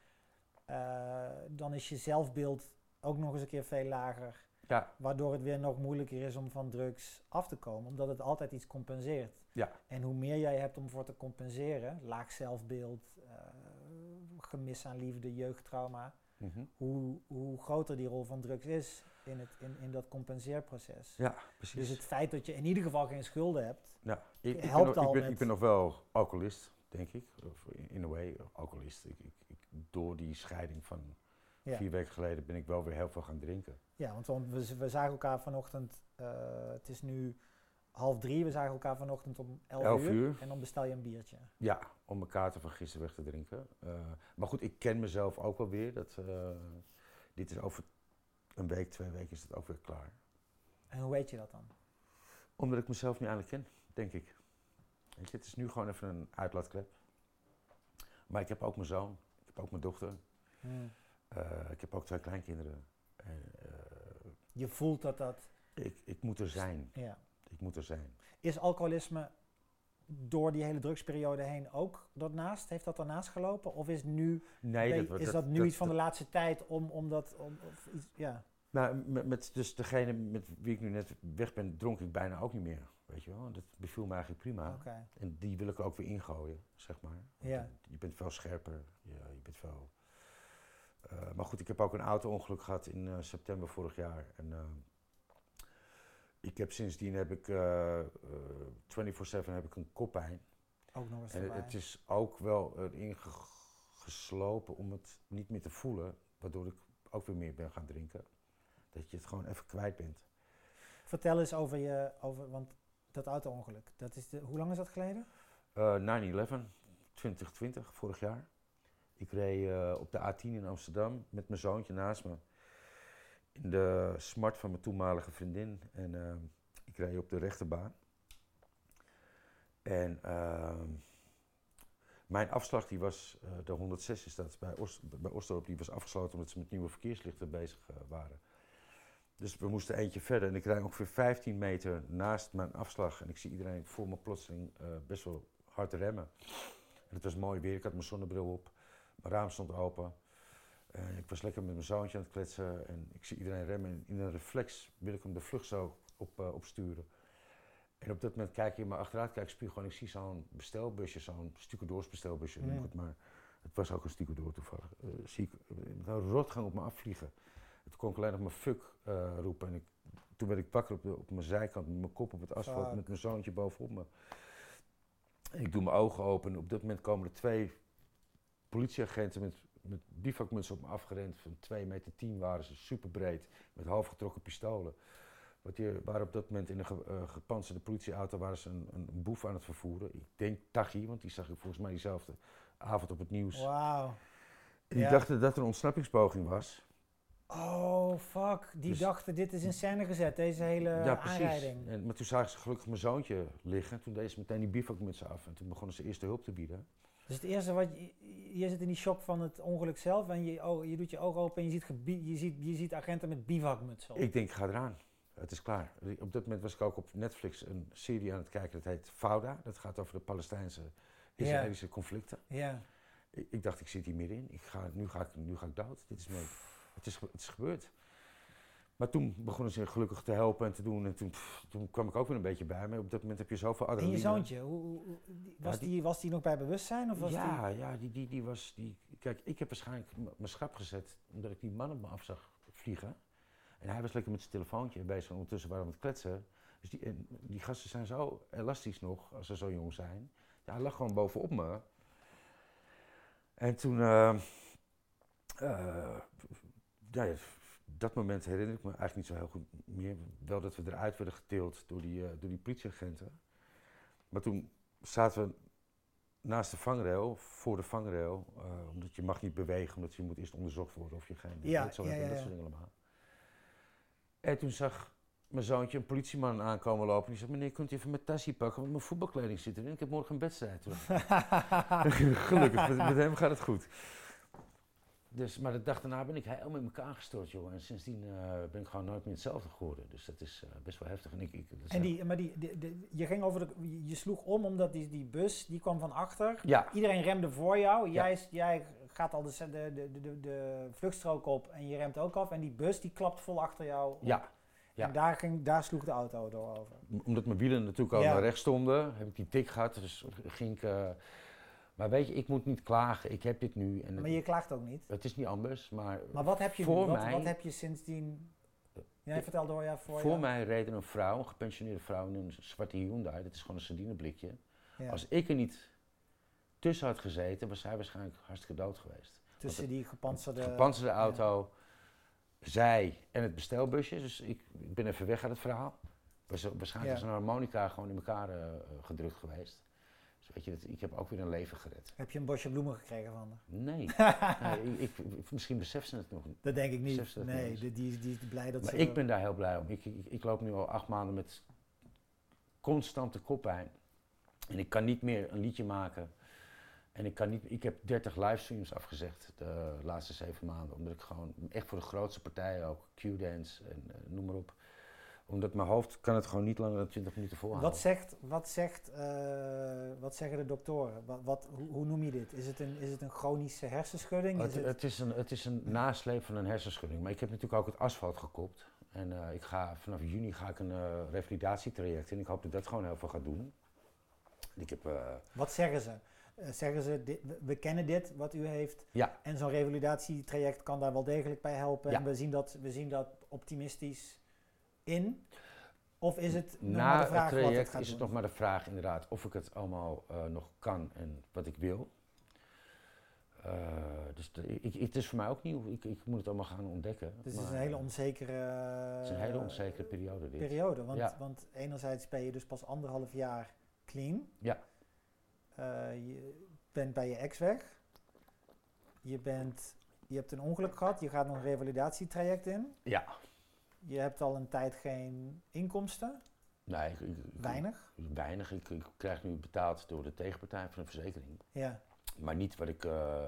eh, dan is je zelfbeeld ook nog eens een keer veel lager. Ja, Waardoor het weer nog moeilijker is om van drugs af te komen, omdat het altijd iets compenseert. Ja. En hoe meer jij hebt om voor te compenseren, laag zelfbeeld, eh, gemis aan liefde, jeugdtrauma, mhm. hoe, hoe groter die rol van drugs is in, het, in, in dat compenseerproces. ja precies. Dus het feit dat je in ieder geval geen schulden hebt, Ja, ik, ik, ben helpt nog, al ik, ben, met- ik ben nog wel alcoholist, denk ik. Of in, in a way, alcoholist. Ik, ik, ik, door die scheiding van Ja. vier weken geleden ben ik wel weer heel veel gaan drinken. Ja, want, we, we zagen elkaar vanochtend. eh, het is nu half drie. We zagen elkaar vanochtend om elf, 11 uur. uur. En dan bestel je een biertje. Ja, om mijn kaarten van gisteren weg te drinken. Eh, maar goed, ik ken mezelf ook wel weer. Dat, eh, dit is over een week, twee weken is het ook weer klaar. En hoe weet je dat dan? Omdat ik mezelf nu eigenlijk ken, denk ik. Weet je, het is nu gewoon even een uitlaatklep. Maar ik heb ook mijn zoon, ik heb ook mijn dochter, Hmm. Eh, ik heb ook twee kleinkinderen. En, eh, Je voelt dat dat... ik, ik moet er zijn, Ja. ik moet er zijn. Is alcoholisme door die hele drugsperiode heen ook daarnaast? Heeft dat daarnaast gelopen? Of is, nu, Nee, ben- is dat, nu iets van de laatste tijd om, om dat... Om, of iets, ja. Nou, met, met dus degene met wie ik nu net weg ben, dronk ik bijna ook niet meer. Weet je wel, dat beviel me eigenlijk prima. Oké. En die wil ik ook weer ingooien, zeg maar. Ja. Je bent veel scherper, ja, je bent veel... Eh, maar goed, ik heb ook een auto-ongeluk gehad in eh, september vorig jaar. En eh, ik heb sindsdien heb ik eh, eh, 24-7 heb ik een koppijn. Ook nog eens En erbij. het is ook wel erin ge- geslopen om het niet meer te voelen, waardoor ik ook weer meer ben gaan drinken. Dat je het gewoon even kwijt bent. Vertel eens over je... Over, want dat auto-ongeluk, dat is de, hoe lang is dat geleden? Eh 9-11, 2020, vorig jaar. Ik reed eh, op de A10 in Amsterdam met mijn zoontje naast me. In de smart van mijn toenmalige vriendin. En eh, ik reed op de rechterbaan. En ehm, mijn afslag die was, eh, de 106 is dat, bij, Oost, bij Oostdorp, die was afgesloten omdat ze met nieuwe verkeerslichten bezig waren. Dus we moesten eentje verder en ik rijd ongeveer 15 meter naast mijn afslag en ik zie iedereen voor me plotseling best wel hard remmen. En het was mooi weer, ik had mijn zonnebril op, mijn raam stond open. En ik was lekker met mijn zoontje aan het kletsen en ik zie iedereen remmen. En in een reflex wil ik hem de vlucht zo op, eh, opsturen. En op dat moment kijk je in mijn achteruitkijkspiegel en ik zie zo'n bestelbusje, zo'n stucadoorsbestelbusje noem ik het maar. Het was ook een stucadoor toevallig. Eh, zie ik eh, met een rotgang op me afvliegen. Toen kon ik alleen nog maar fuck roepen. En ik, toen werd ik wakker op, de, op mijn zijkant met mijn kop op het asfalt Fuck. met mijn zoontje bovenop me. En ik doe mijn ogen open en op dat moment komen er twee politieagenten met, met bivakmutsen op me afgerend. Van 2 meter 10 waren ze, super breed, met halfgetrokken pistolen. Want die waren op dat moment in een ge, eh, gepantserde politieauto waren ze een, een, boef aan het vervoeren. Ik denk Tachi, want die zag ik volgens mij diezelfde avond op het nieuws. Wauw. Die Ja. dachten dat er een ontsnappingspoging was. Oh, fuck. Die Dus- dachten, dit is in scène gezet, deze hele ja, precies. aanrijding. En, maar toen zagen ze gelukkig mijn zoontje liggen. Toen deed ze meteen die bivakmutsen af. En toen begonnen ze eerste hulp te bieden. Dus het eerste wat je, je zit in die shock van het ongeluk zelf en je, oh, je doet je ogen open en je ziet, je ziet, je ziet agenten met bivakmutsen op. Ik denk, ik ga eraan. Het is klaar. Op dat moment was ik ook op Netflix een serie aan het kijken. Dat heet Fauda. Dat gaat over de Palestijnse-Israëlische conflicten. Ja. Ik, ik dacht, ik zit hier middenin. Ik ga, nu, ga ik, nu ga ik dood. Dit is me, het, is, het is gebeurd. Maar toen begonnen ze gelukkig te helpen en te doen. En toen, pff, toen kwam ik ook weer een beetje bij. Maar op dat moment heb je zoveel En adrenaline. je zoontje, hoe, die- was, die- die, was die nog bij bewustzijn? Of was ja, ja die, die, die was. Die, kijk, ik heb waarschijnlijk mijn schrap gezet omdat ik die man op me af zag vliegen. En hij was lekker met zijn telefoontje bezig. en Ondertussen waren we aan het kletsen. Dus die, en die gasten zijn zo elastisch nog als ze zo jong zijn. Ja, hij lag gewoon bovenop me. En toen. eh, ja, dat moment herinner ik me eigenlijk niet zo heel goed meer. Wel dat we eruit werden getild door die, eh, door die politieagenten. Maar toen zaten we naast de vangrail, voor de vangrail, eh, omdat je mag niet bewegen, omdat je moet eerst onderzocht worden of je geen Ja, ja, en ja, dat ja. soort dingen allemaal. En toen zag mijn zoontje een politieman aankomen lopen. Die zei, meneer, kunt u even mijn tasje pakken, want mijn voetbalkleding zit erin. Ik heb morgen een wedstrijd. Gelukkig, met, met hem gaat het goed. Dus, maar de dag daarna ben ik helemaal in elkaar gestort, joh. En sindsdien eh, ben ik gewoon nooit meer hetzelfde geworden. Dus dat is eh, best wel heftig. En, ik, ik, En die, maar die, die- die- je ging over de, je sloeg om omdat die, die bus, die kwam van achter. Ja, Iedereen remde voor jou. Ja. Jij, jij gaat al de, de, de, de, vluchtstrook op en je remt ook af. En die bus die klapt vol achter jou. op. ja. ja. En daar, ging, daar sloeg de auto door over. omdat mijn wielen natuurlijk al Ja. naar rechts stonden, heb ik die tik gehad. Dus ging ik. eh, maar weet je, ik moet niet klagen. Ik heb dit nu. En Maar je klaagt ook niet. Het is niet anders, maar, Maar wat heb je, voor nu? Mij, wat heb je sindsdien... Jij vertelt door ja, voor, voor jou. mij reden een vrouw, een gepensioneerde vrouw in een zwarte Hyundai. Dat is gewoon een sardineblikje. Ja, Als ik er niet tussen had gezeten, was zij waarschijnlijk hartstikke dood geweest. tussen die gepantserde... Gepantserde auto, zij en het bestelbusje. Dus ik, ik ben even weg uit het verhaal. Was, waarschijnlijk Ja. was een harmonica gewoon in elkaar eh, gedrukt geweest. Weet je, dat- ik heb ook weer een leven gered. Heb je een bosje bloemen gekregen van haar? Nee, nee ik, ik- misschien beseft ze het nog niet. Dat denk ik niet. Nee, die, die, die is blij dat Maar ze... ik ben daar heel blij om. Ik, ik, ik loop nu al acht maanden met constante koppijn. En ik kan niet meer een liedje maken. En ik, kan niet, ik heb 30 livestreams afgezegd de laatste zeven maanden. Omdat ik gewoon echt voor de grootste partijen ook, Q-dance en eh, noem maar op. Omdat mijn hoofd kan het gewoon niet langer dan 20 minuten volhouden. Wat, zegt, wat, zegt, eh, wat zeggen de doktoren? Wat, wat, hoe, hoe noem je dit? Is het een, is het een chronische hersenschudding? Het, Is het, het, is een, het is een nasleep van een hersenschudding. Maar ik heb natuurlijk ook het asfalt gekopt. En eh, ik ga, vanaf juni ga ik een eh, revalidatietraject in. Ik hoop dat dat gewoon heel veel gaat doen. Ik heb, wat zeggen ze? Zeggen ze, dit, we, we kennen dit, wat u heeft. Ja. En zo'n revalidatietraject kan daar wel degelijk bij helpen. Ja. En we zien, dat, we zien dat optimistisch in. Of is het nog maar de het vraag wat het traject gaat is het nog maar de vraag inderdaad of ik het allemaal eh, nog kan en wat ik wil. Eh, dus de- ik, ik- het is voor mij ook nieuw. Ik, ik moet het allemaal gaan ontdekken. Dus het is een hele onzekere, het is een hele onzekere periode dit. periode. Want, Ja. want enerzijds ben je dus pas anderhalf jaar clean. Ja. Eh, je bent bij je ex weg. Je, bent, je hebt een ongeluk gehad. Je gaat nog een revalidatietraject in. Ja. Je hebt al een tijd geen inkomsten. Nee, ik, ik- ik- Weinig. weinig. Ik, krijg nu betaald door de tegenpartij van de verzekering. Ja. Maar niet wat ik eh,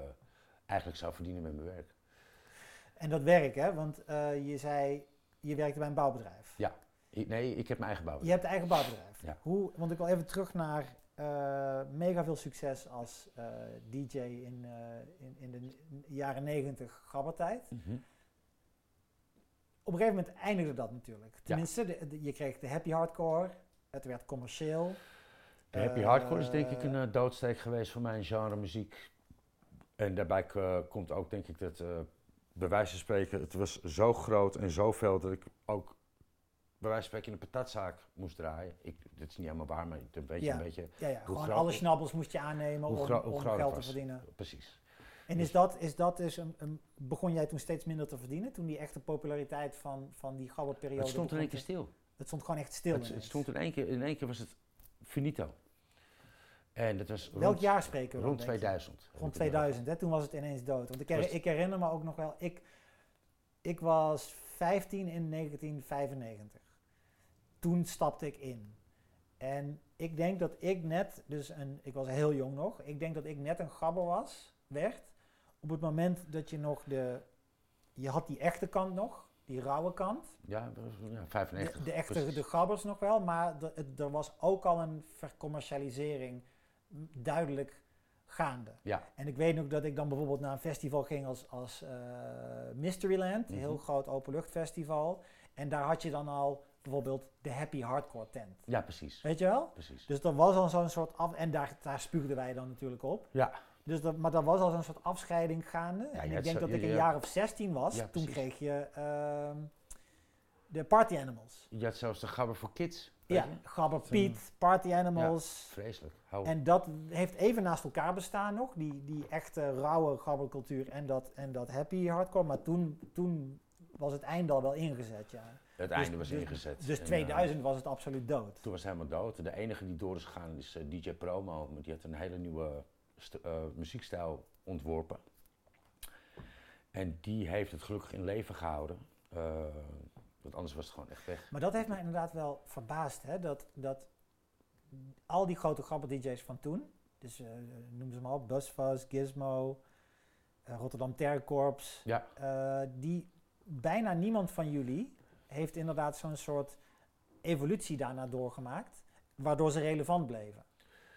eigenlijk zou verdienen met mijn werk. En dat werk, hè? Want eh, je zei, je werkte bij een bouwbedrijf. Ik- nee, ik heb mijn eigen bouw. Je hebt een eigen bouwbedrijf. Ja. Hoe, want ik wil even terug naar eh, mega veel succes als DJ in, in, in de jaren negentig gabbertijd. Mhm. Op een gegeven moment eindigde dat natuurlijk. Tenminste, de- de- je kreeg de happy hardcore, het werd commercieel. De happy Eh, hardcore is denk ik een eh, doodsteek geweest voor mijn genre muziek. En daarbij eh, komt ook denk ik dat, eh bij wijze van spreken, het was zo groot en zo veel dat ik ook bij wijze van spreken in een patatzaak moest draaien. Ik, dit is niet helemaal waar, maar een beetje, Ja. een beetje, Ja, ja gewoon alle schnabbels moest je aannemen om, om geld te verdienen. precies. En is dat, is dat dus een, een- begon jij toen steeds minder te verdienen? Toen die echte populariteit van, van die gabberperiode... Het stond in één keer stil. Het stond gewoon echt stil. Het, stond in één keer, in één keer was het finito. En dat was Welk rond, jaar spreken we rond denk je? 2000. heb Rond ik het 2000, hè? toen was het ineens dood. Want ik, her- ik herinner me ook nog wel, ik, ik was 15 in 1995. Toen stapte ik in. En ik denk dat ik net, dus een, ik was heel jong nog, ik denk dat ik net een gabber was, werd, op het moment dat je nog de, je had die echte kant nog, die rauwe kant, Ja, dat was- ja de, 95. de echte, precies. de gabbers nog wel, maar er was ook al een vercommercialisering duidelijk gaande. Ja. En ik weet nog dat ik dan bijvoorbeeld naar een festival ging als, als eh, Mysteryland, een heel Mhm. groot openluchtfestival. En daar had je dan al bijvoorbeeld de Happy Hardcore tent. Ja, precies. Weet je wel? precies. Dus er was al zo'n soort af... En daar, daar spuugden wij dan natuurlijk op. Ja. Dus dat, maar er was al zo'n soort afscheiding gaande. Ja, en ik denk zo- dat ik een jaar of 16 was. Ja, toen precies. kreeg je ehm, de Party Animals. Je had zelfs de gabber voor kids. Ja? Gabber Piet, Party Animals. Vreselijk. Hou. En dat heeft even naast elkaar bestaan nog, die, die echte rauwe gabbercultuur en dat, en dat happy hardcore. Maar toen, toen was het einde al wel ingezet, ja. het einde was dus- ingezet. Dus En, 2000 was het absoluut dood. eh, toen was het helemaal dood. De enige die door is gegaan is eh, DJ Promo. Maar die had een hele nieuwe eh, muziekstijl ontworpen. En die heeft het gelukkig in leven gehouden. Eh, want anders was het gewoon echt weg. Maar dat heeft mij inderdaad wel verbaasd, hè? Dat, dat al die grote gabber-dj's van toen, dus eh, noem ze maar op, Buzzfuzz, Gizmo, Rotterdam Terrorcorps, Ja. die bijna niemand van jullie heeft inderdaad zo'n soort evolutie daarna doorgemaakt, waardoor ze relevant bleven.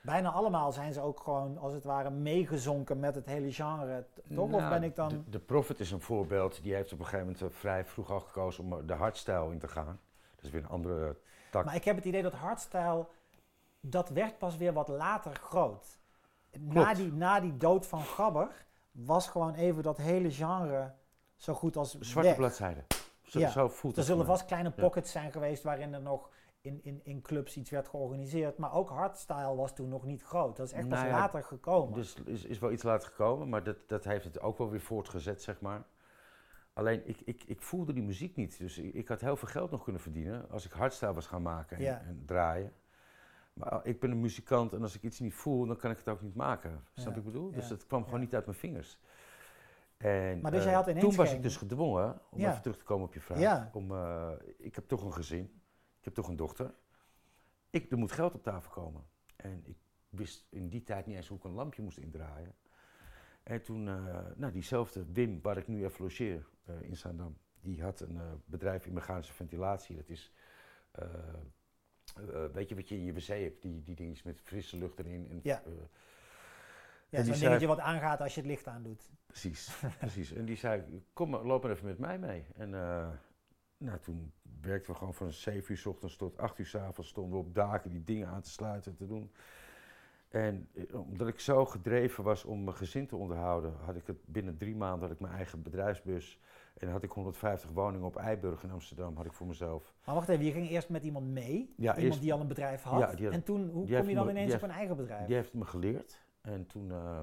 Bijna allemaal zijn ze ook gewoon, als het ware, meegezonken met het hele genre. Toch? of Nou, ben ik dan... De, de Prophet is een voorbeeld. Die heeft op een gegeven moment eh, vrij vroeg al gekozen om er de hardstyle in te gaan. Dat is weer een andere tak. Maar ik heb het idee dat hardstyle, dat werd pas weer wat later groot. Na die, na die dood van Gabber was gewoon even dat hele genre zo goed als Zwarte weg. bladzijde. Zo, Ja. zo voelt Er zullen vast kleine pockets zijn geweest waarin er nog in, in, in clubs iets werd georganiseerd. Maar ook hardstyle was toen nog niet groot. Dat is echt pas Nou ja, later gekomen. Dus is, is wel iets later gekomen, maar dat, dat heeft het ook wel weer voortgezet, zeg maar. Alleen ik, ik, ik voelde die muziek niet. Dus ik, ik had heel veel geld nog kunnen verdienen als ik hardstyle was gaan maken en, Ja. en draaien. Maar uh, ik ben een muzikant en als ik iets niet voel, dan kan ik het ook niet maken. Snap je Ja, wat ik bedoel? Dus dat kwam gewoon niet uit mijn vingers. En, Maar dus eh, jij had ineens toen was geen- ik dus gedwongen, om even terug te komen op je vraag. Om, eh, ik heb toch een gezin, ik heb toch een dochter. Ik, er moet geld op tafel komen. En ik wist in die tijd niet eens hoe ik een lampje moest indraaien. En toen, eh, nou diezelfde Wim, waar ik nu even logeer eh, in Zaandam, die had een eh, bedrijf in mechanische ventilatie. Dat is, weet je wat je in je wc hebt, die, die dingetjes met frisse lucht erin. En, Ja. Ja, zo'n dingetje wat aangaat als je het licht aandoet. Precies, precies. En die zei, kom loop maar even met mij mee. En nou, toen werkten we gewoon van 7 uur s ochtends tot 8 uur s avonds. Stonden we op daken die dingen aan te sluiten en te doen. En eh, omdat ik zo gedreven was om mijn gezin te onderhouden, had ik het binnen drie maanden had ik mijn eigen bedrijfsbus. En had ik 150 woningen op Eiburg in Amsterdam, had ik voor mezelf. Maar wacht even, je ging eerst met iemand mee. Ja, iemand eerst- die al een bedrijf had. Ja, had- en toen, hoe kom je dan me- ineens op een eigen bedrijf? Die heeft me geleerd. En toen, ehm, eh,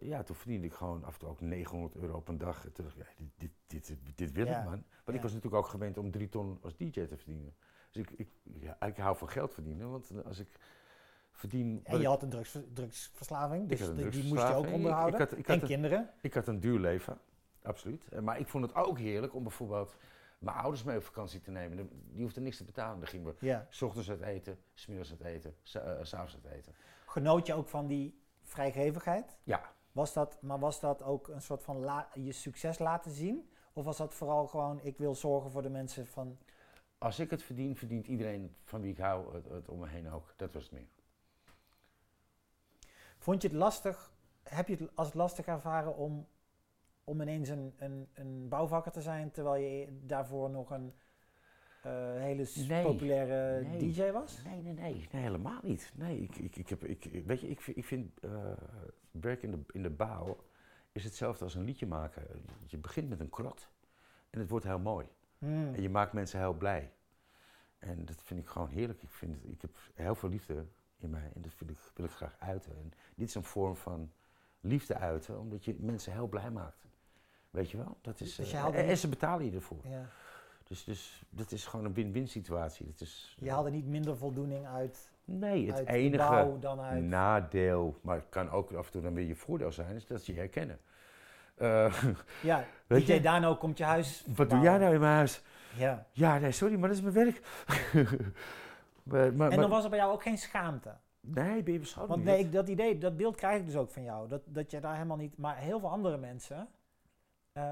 ja, toen verdiende ik gewoon af en toe ook 900 euro op een dag. En toen dacht ik, ja, dit, dit, dit, dit wil Ja, ik man. Want ja. ik was natuurlijk ook gewend om drie ton als DJ te verdienen. Dus ik, ik, ja, ik hou van geld verdienen. Want als ik verdien... En je had een drugsver- drugsverslaving, dus die, moest je ook onderhouden. ik had- ik had en een- kinderen. ik had een duur leven, absoluut. Eh, Maar ik vond het ook heerlijk om bijvoorbeeld mijn ouders mee op vakantie te nemen. Die hoefden niks te betalen. Dan gingen we Ja. s ochtends uit eten, s middags uit eten, eh, s'avonds uit eten. Genoot je ook van die vrijgevigheid? Ja, Was dat, maar was dat ook een soort van la- je succes laten zien? Of was dat vooral gewoon, ik wil zorgen voor de mensen van... als ik het verdien, verdient iedereen van wie ik hou het, het om me heen ook. Dat was het meer. Vond je het lastig, heb je het als lastig ervaren om, om ineens een, een, een bouwvakker te zijn, terwijl je daarvoor nog een hele s- Nee, populaire nee. DJ was? Nee, nee, nee, nee helemaal niet. Nee, ik, ik, ik heb, ik, weet je, ik, vind- ik vind eh, werk in de, in de bouw is hetzelfde als een liedje maken. Je begint met een krot en het wordt heel mooi. Hmm. En je maakt mensen heel blij. En dat vind ik gewoon heerlijk. Ik, vind, ik heb heel veel liefde in mij en dat vind ik, wil ik graag uiten. En dit is een vorm van liefde uiten, omdat je mensen heel blij maakt. Weet je wel? Dat is, Dus eh, en, en ze betalen je ervoor. Ja. Dus, dus dat is gewoon een win-win situatie. Dat is, Je haalde niet minder voldoening uit, Nee, het uit enige bouw dan uit... nadeel, maar het kan ook af en toe dan weer je voordeel zijn, is dat ze je herkennen. Eh, Ja, Weet DJ je- Dano komt je huis wat doe jij nou in mijn huis? Ja. Ja, nee, sorry, maar dat is mijn werk. maar, maar, En maar- dan was er bij jou ook geen schaamte. nee, ben je beschouwd Want nee, ik- dat idee, dat beeld krijg ik dus ook van jou. Dat, dat je daar helemaal niet... Maar heel veel andere mensen eh,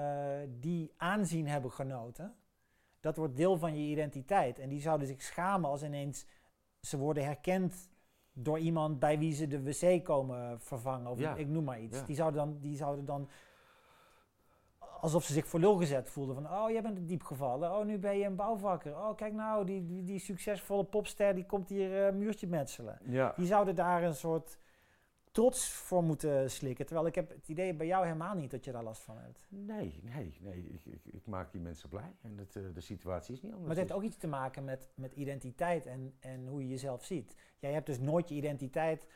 die aanzien hebben genoten, dat wordt deel van je identiteit. En die zouden zich schamen als ineens ze worden herkend door iemand bij wie ze de wc komen vervangen. Of Ja, ik noem maar iets. ja. Die, zouden dan, die zouden dan alsof ze zich voor lul gezet voelden. Van, oh, jij bent diep gevallen. Oh, nu ben je een bouwvakker. Oh, kijk nou, die, die, die succesvolle popster, die komt hier een muurtje metselen. Ja, Die zouden daar een soort trots voor moeten slikken. Terwijl ik heb het idee bij jou helemaal niet dat je daar last van hebt. nee, nee, nee. Ik, ik, ik maak die mensen blij en dat, eh, de situatie is niet anders. Maar het heeft Dus- ook iets te maken met, met identiteit en, en hoe je jezelf ziet. Jij hebt dus nooit je identiteit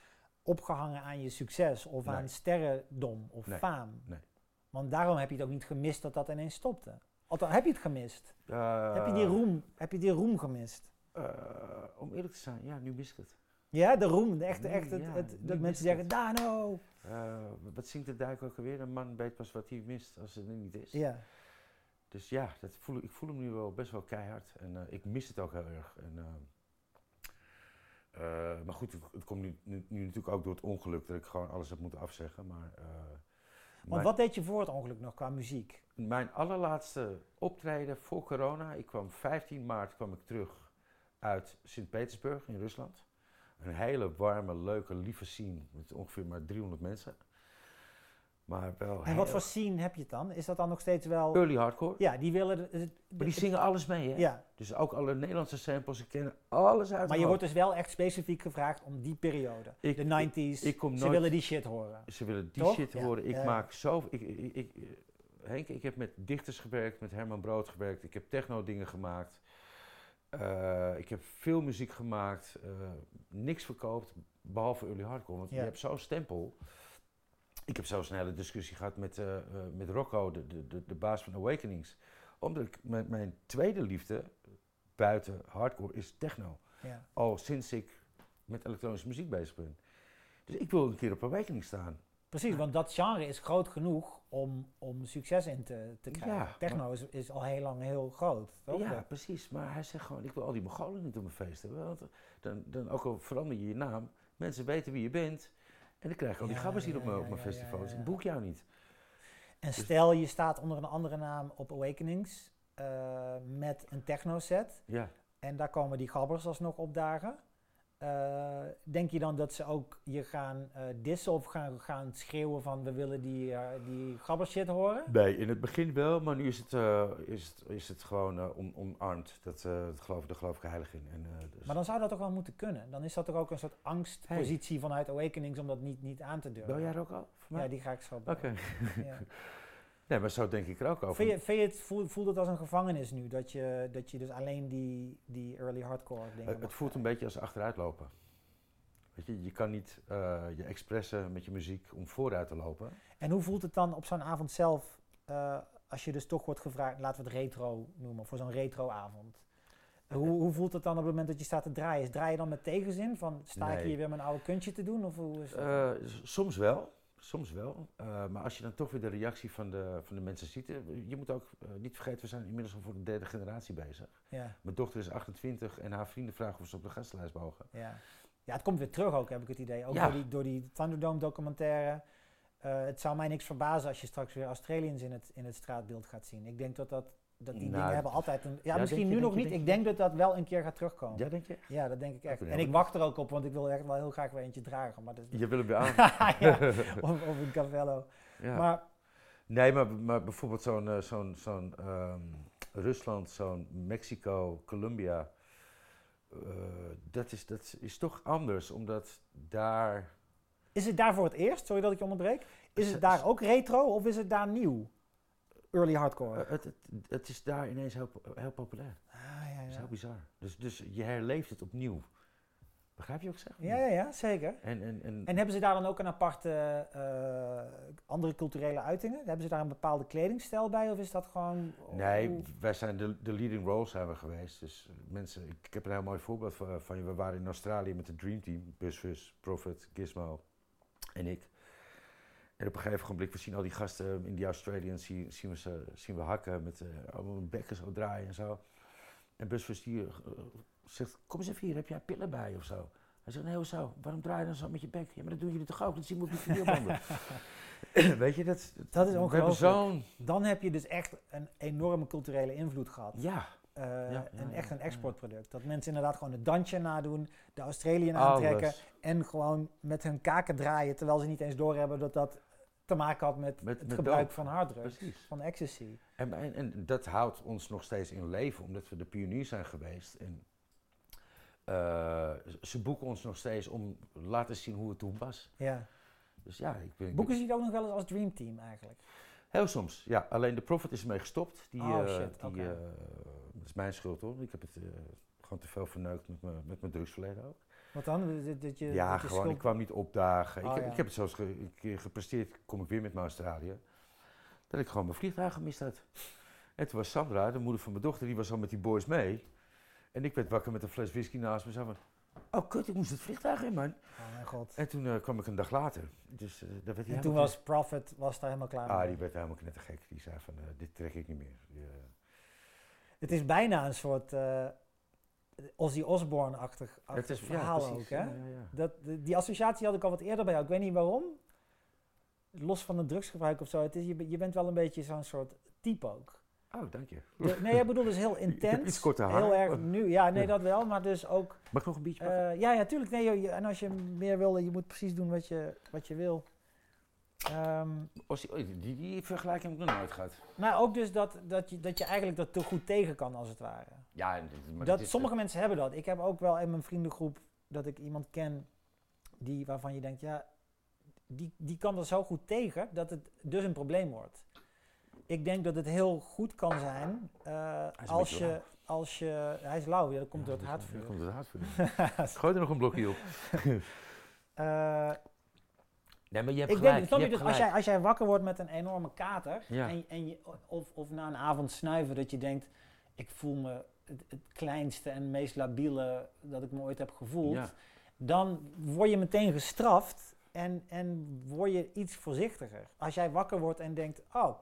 opgehangen aan je succes of Nee. aan sterrendom of Nee, faam. nee. Want daarom heb je het ook niet gemist dat dat ineens stopte. Althans, heb je het gemist? heb, je die Eh, roem, heb je die roem gemist? eh, om eerlijk te zijn, ja, nu mis ik het. Ja, de roem. De echte, Nee, echt, het, dat mensen zeggen. Dano! Eh, wat zingt de duik ook alweer? Een man weet pas wat hij mist als het er niet is. Ja. Dus ja, dat voel, ik voel hem nu wel best wel keihard. En eh, ik mis het ook heel erg. En, eh, maar goed, het, het komt nu, nu, nu natuurlijk ook door het ongeluk dat ik gewoon alles heb moeten afzeggen. Maar, Want wat deed je voor het ongeluk nog qua muziek? mijn allerlaatste optreden voor corona, ik kwam 15 maart kwam ik terug uit Sint-Petersburg in Rusland. Een hele warme, leuke, lieve scene met ongeveer maar 300 mensen. Maar wel En wat voor scene heb je dan? Is dat dan nog steeds wel... early hardcore. Ja, die willen... Maar die zingen alles mee, hè? Ja, Dus ook alle Nederlandse samples, ik ken alles uit maar je wordt dus wel echt specifiek gevraagd om die periode. Ik- de 90s. ik kom Ze nooit- willen die shit horen. Ze willen die Toch? shit Ja, horen. Ik maak zo... Ik, ik, ik, ik- Henk, ik heb met dichters gewerkt, met Herman Brood gewerkt. Ik heb techno dingen gemaakt. Eh, ik heb veel muziek gemaakt. eh, niks verkoopt, behalve early hardcore. Want Ja. je hebt zo'n stempel. ik heb zelfs een hele discussie gehad met, eh, met Rocco, de, de, de, de baas van Awakenings. Omdat ik, mijn, mijn tweede liefde buiten hardcore is techno. Ja. Al sinds ik met elektronische muziek bezig ben. Dus ik wil een keer op Awakening staan. Precies, want dat genre is groot genoeg om, om succes in te, te krijgen. Ja, Techno is, is al heel lang heel groot. toch? Ja, precies. Maar hij zegt gewoon, ik wil al die Mongolen niet op mijn feest hebben. Want dan, dan ook al verander je je naam, mensen weten wie je bent. En dan krijg ik al die gabbers hier ja, op mijn, op mijn festivals. ja. Ik boek jou niet. En stel je staat onder een andere naam op Awakenings eh, met een techno set. Ja. En daar komen die gabbers alsnog opdagen. Eh, denk je dan dat ze ook je gaan eh dissen of gaan, gaan schreeuwen van we willen die, eh die gabber shit horen? Nee, in het begin wel, maar nu is het, is het, is het gewoon on, omarmd. Dat, dat geloof, daar geloof ik heilig in. En, dus Maar dan zou dat toch wel moeten kunnen? Dan is dat toch ook een soort angstpositie vanuit Awakenings om dat niet, niet aan te durven? Bel jij er ook al? Ja, die ga ik zo Oké. Ja. Nee, maar zo denk ik er ook over. Vind je, vind je het, voelt, voelt het als een gevangenis nu? Dat je, dat je dus alleen die, die early hardcore dingen Eh, het voelt een beetje als achteruitlopen. Weet je, je kan niet eh, je expressen met je muziek om vooruit te lopen. En hoe voelt het dan op zo'n avond zelf, eh, als je dus toch wordt gevraagd, laten we het retro noemen, voor zo'n retroavond? Uh, hoe, hoe voelt het dan op het moment dat je staat te draaien? Draai je dan met tegenzin van, sta ik hier weer mijn oude kuntje te doen? Of hoe is? Eh, soms wel, soms wel. Eh, maar als je dan toch weer de reactie van de, van de mensen ziet. eh, Je moet ook eh, niet vergeten, we zijn inmiddels al voor de derde generatie bezig. ja, Mijn dochter is 28 en haar vrienden vragen of ze op de gastenlijst mogen. ja. ja, het komt weer terug ook, heb ik het idee. Ook Ja. door, die, door die Thunderdome documentaire. Het zou mij niks verbazen als je straks weer Australiërs in het, in het straatbeeld gaat zien. Ik denk dat, dat, dat die Nou, dingen hebben altijd een... Ja, ja, misschien je, nu nog je, niet. Ik denk dat dat wel een keer gaat terugkomen. Ja, denk je? Ja, dat denk ik echt. En ik wacht er ook op, want ik wil echt wel heel graag weer eentje dragen. Maar dat Je wil hem weer aan. ja, of, of een Cavello. Ja. Maar Nee, maar, maar bijvoorbeeld zo'n eh, zo'n zo'n ehm, Rusland, zo'n Mexico, Colombia. eh, dat, is, dat is toch anders, omdat daar. is het daar voor het eerst, sorry dat ik je onderbreek, is het daar ook retro of is het daar nieuw? Early hardcore. eh, het, het, het is daar ineens heel, heel populair. ah, ja, Dat is ja. heel bizar. Dus, dus je herleeft het opnieuw. Begrijp je wat ik zeg? ja, ja, ja, zeker. En, en, en, En hebben ze daar dan ook een aparte eh, andere culturele uitingen? Hebben ze daar een bepaalde kledingstijl bij of is dat gewoon... Nee, hoe- wij zijn de, de leading role zijn we geweest. Dus mensen, ik, ik heb een heel mooi voorbeeld van, van je. We waren in Australië met de Dream Team, Busfus, Prophet, Gizmo en ik. En op een gegeven moment, we zien al die gasten in die Australians, zien, zien, we, ze, zien we hakken met eh, allemaal hun bekken zo draaien en zo. En Busfus die eh, zegt, kom eens even hier, heb jij pillen bij of zo? Hij zegt, nee, hoezo? Waarom draai je dan zo met je bek? Ja, maar dat doen jullie toch ook? Dat zien we op die videobanden. Weet je, dat, Dat is ongelooflijk. Dan heb je dus echt een enorme culturele invloed gehad. Ja, Eh, Ja, ja, en ja, echt een exportproduct. Dat mensen inderdaad gewoon het dansje nadoen, de Australiën aantrekken alles. en gewoon met hun kaken draaien, terwijl ze niet eens doorhebben dat dat te maken had met, Met- het met gebruik van harddrugs, Precies. van ecstasy. En, en, en dat houdt ons nog steeds in leven, omdat we de pioniers zijn geweest. En eh, ze boeken ons nog steeds om laten zien hoe het toen was. Ja. Dus ja, ik ben... Boeken ze het ook nog wel eens als Dream Team eigenlijk? Heel soms, ja. Alleen de Prophet is ermee gestopt. Die, Oh, eh, shit, die, oké. eh, dat is mijn schuld hoor. Ik heb het gewoon te veel verneukt met mijn met mijn drugsverleden ook. Wat dan? Dat, dat je, ja, dat je gewoon, schuld- ik kwam niet opdagen. Oh, ik, heb, ja. ik heb het zelfs ge, keer gepresteerd, kom ik weer met mijn Australië, dat ik gewoon mijn vliegtuig gemist had. En toen was Sandra, de moeder van mijn dochter, die was al met die boys mee. En ik werd wakker met een fles whisky naast me. Zo van, oh kut, ik moest het vliegtuig in, man. Oh mijn god. En toen eh, kwam ik een dag later. Dus eh daar werd En toen was Prophet was daar helemaal klaar Ah, mee. die werd helemaal knettergek. Die zei van, eh, dit trek ik niet meer. Die, Het is bijna een soort Ozzy Osbourne-achtig verhaal ook, hè? Ja, ja, ja. Dat, de- die associatie had ik al wat eerder bij jou. Ik weet niet waarom. Los van het drugsgebruik of zo. Het is, je, ben- je bent wel een beetje zo'n soort type ook. Oh, dank je. De- nee, ik bedoel dus heel intens. iets korter haar. Heel erg nu. Ja, nee, dat wel. Maar dus ook... Mag ik nog een pakken? eh, ja, ja, tuurlijk. Nee, je- en als je meer wil, je moet precies doen wat je, wat je wil. Oh, die, die, vergelijking heb ik nog nooit gehad. maar ook dus dat, dat, je, dat je eigenlijk dat te goed tegen kan, als het ware. Ja, maar dat, sommige mensen hebben dat. Ik heb ook wel in mijn vriendengroep dat ik iemand ken die, waarvan je denkt, ja, die, die kan er zo goed tegen dat het dus een probleem wordt. Ik denk dat het heel goed kan zijn eh, als, je, lauw. als je... Hij is lauw, ja, dat komt Ja, door het dat haatvuur. dat komt door het haatvuur. Gooi er nog een blokje op. Eh, Nee, maar je hebt Ik gelijk. denk, snap je dus als, jij, als jij wakker wordt met een enorme kater, Ja. en, en je, of, of na een avond snuiven, dat je denkt, ik voel me het, het kleinste en meest labiele dat ik me ooit heb gevoeld, Ja. dan word je meteen gestraft en, en word je iets voorzichtiger. Als jij wakker wordt en denkt, oh,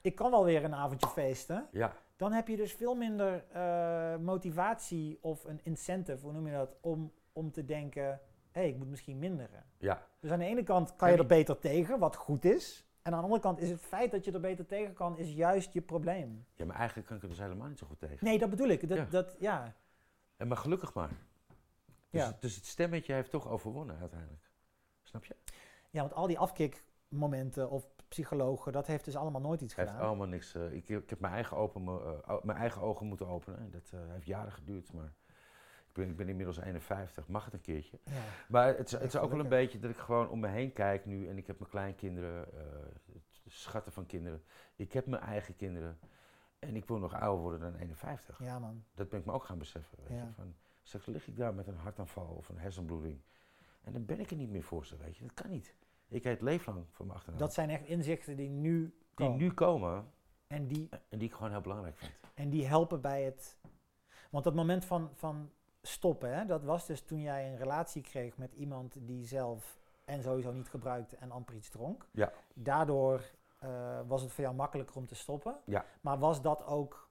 ik kan wel weer een avondje feesten, Ja, dan heb je dus veel minder eh, motivatie of een incentive, hoe noem je dat, om, om te denken, hey, ik moet misschien minderen. ja. Dus aan de ene kant kan je er beter tegen, wat goed is. En aan de andere kant is het feit dat je er beter tegen kan, is juist je probleem. ja, maar eigenlijk kan ik er dus helemaal niet zo goed tegen. Nee, dat bedoel ik. Dat, Ja. dat, ja. En maar gelukkig maar. Dus, Ja. dus het stemmetje heeft toch overwonnen uiteindelijk. Snap je? ja, want al die afkikmomenten of psychologen, dat heeft dus allemaal nooit iets Het heeft gedaan. allemaal niks. eh, ik, ik heb mijn eigen, open, eh, mijn eigen ogen moeten openen. En dat eh, heeft jaren geduurd. Maar ik ben, ik ben inmiddels 51. Mag het een keertje? Ja. Maar het, is- het is ook wel een beetje dat ik gewoon om me heen kijk nu. En ik heb mijn kleinkinderen, eh, schatten van kinderen. Ik heb mijn eigen kinderen. En ik wil nog ouder worden dan 51. ja, man. Dat ben ik me ook gaan beseffen. Weet Ja. je? Van, straks lig ik daar met een hartaanval of een hersenbloeding. En dan ben ik er niet meer voor ze, weet je. Dat kan niet. Ik eet leeflang van mijn achternaam. Dat zijn echt inzichten die nu die komen. nu komen En, die, en die ik gewoon heel belangrijk vind. en die helpen bij het... Want dat moment van, van stoppen, hè, dat was dus toen jij een relatie kreeg met iemand die zelf en sowieso niet gebruikte en amper iets dronk. Ja. Daardoor eh, was het voor jou makkelijker om te stoppen. Ja. Maar was dat ook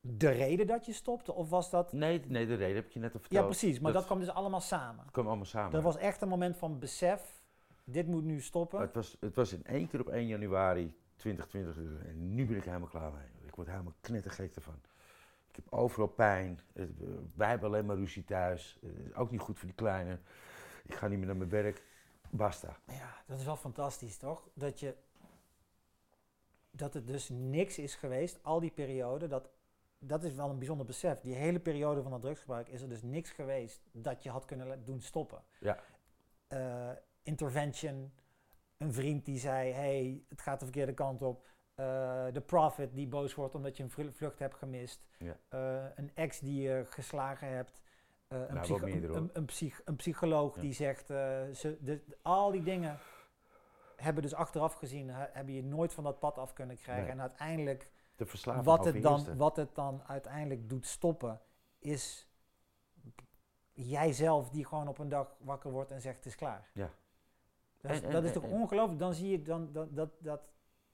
de reden dat je stopte? Of was dat... Nee, nee, de reden heb ik je net al verteld. Ja, precies. Maar dat, dat kwam dus allemaal samen. kwam allemaal samen. Er was echt een moment van besef, dit moet nu stoppen. het, was, het was in één keer op 1 januari 2020 en nu ben ik helemaal klaar mee. Ik word helemaal knettergek ervan. Ik heb overal pijn. Eh, wij hebben alleen maar ruzie thuis. Ook niet goed voor die kleine. Ik ga niet meer naar mijn werk. Basta. Ja, dat is wel fantastisch, toch? Dat, je, dat het dus niks is geweest, al die periode, dat, dat is wel een bijzonder besef. Die hele periode van dat drugsgebruik is er dus niks geweest dat je had kunnen doen stoppen. Ja. Eh, intervention, een vriend die zei, hey, het gaat de verkeerde kant op. Eh, de prophet die boos wordt omdat je een vlu- vlucht hebt gemist. Ja. Eh, een ex die je geslagen hebt. Eh, een, Nou, een, hoor. een, een psych- een psycholoog Ja. die zegt, ze, de, al die dingen hebben dus achteraf gezien, he- hebben je nooit van dat pad af kunnen krijgen. Nee. En uiteindelijk, De wat het, dan, wat het dan uiteindelijk doet stoppen, is jijzelf die gewoon op een dag wakker wordt en zegt, het is klaar. Ja. Dat is, En- en- dat is toch ongelooflijk? Dan zie je dan, dat, dat, dat,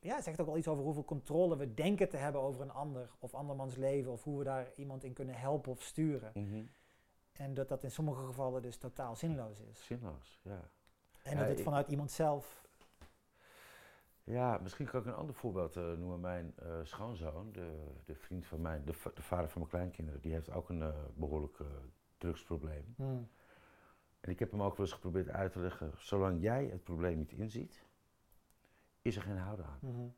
ja, het zegt ook wel iets over hoeveel controle we denken te hebben over een ander of andermans leven of hoe we daar iemand in kunnen helpen of sturen. Mhm. En dat dat in sommige gevallen dus totaal zinloos is. Zinloos, ja. En Ja, dat het vanuit iemand zelf. Ja, misschien kan ik een ander voorbeeld eh, noemen. Mijn eh, schoonzoon, de, de vriend van mij, de, de vader van mijn kleinkinderen, die heeft ook een eh, behoorlijk eh, drugsprobleem. Hmm. En ik heb hem ook wel eens geprobeerd uit te leggen, zolang jij het probleem niet inziet, is er geen houden aan. Mhm.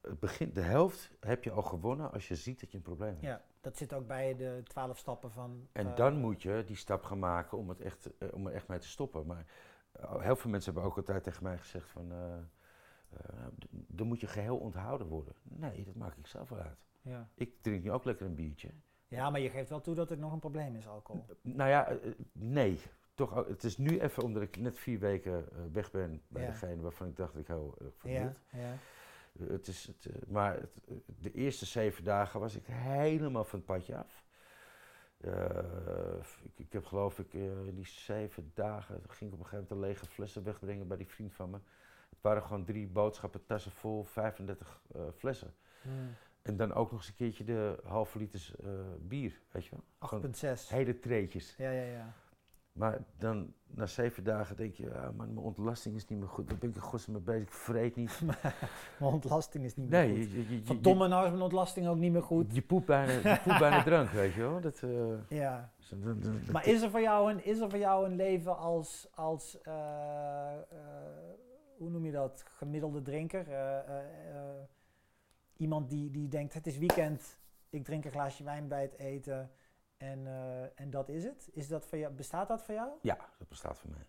Het begint, de helft heb je al gewonnen als je ziet dat je een probleem hebt. Ja, dat zit ook bij de twaalf stappen van. En eh, dan moet je die stap gaan maken om, het echt, eh, om er echt mee te stoppen. Maar eh, heel veel mensen hebben ook altijd tegen mij gezegd van, dan moet je geheel onthouden worden. Nee, dat maak ik zelf wel uit. Ja. Ik drink nu ook lekker een biertje. ja, maar je geeft wel toe dat het nog een probleem is, alcohol. Nou ja, nee. Toch, het is nu even omdat ik net vier weken eh, weg ben bij Ja. degene waarvan ik dacht dat ik heel uh, van Ja. Eh, het is het, eh, maar het, eh, de eerste zeven dagen was ik helemaal van het padje af. Eh, ik, ik heb geloof ik eh, in die zeven dagen ging ik op een gegeven moment een lege flessen wegbrengen bij die vriend van me. Het waren gewoon drie boodschappen, tassen vol, 35 eh, flessen. Hmm. En dan ook nog eens een keertje de halve liters eh, bier, weet je wel. Gewoon 8,6. hele treetjes. Ja, ja, ja. Maar dan na zeven dagen denk je, ah, man, mijn ontlasting is niet meer goed. Daar ben ik in godsnaam mee bezig. Ik vreet niet. Mijn ontlasting is niet meer Nee, goed. je, je, je, Verdomme, nou is mijn ontlasting ook niet meer goed. Je poept bijna, je poept bijna drank, weet je wel. Dat, eh, Ja. dat- dat- Maar is er voor jou een, is er voor jou een leven als, als eh, eh, hoe noem je dat, gemiddelde drinker? Iemand die, die denkt, het is weekend, ik drink een glaasje wijn bij het eten en, eh, en dat is het. Is dat voor jou, bestaat dat voor jou? Ja, dat bestaat voor mij.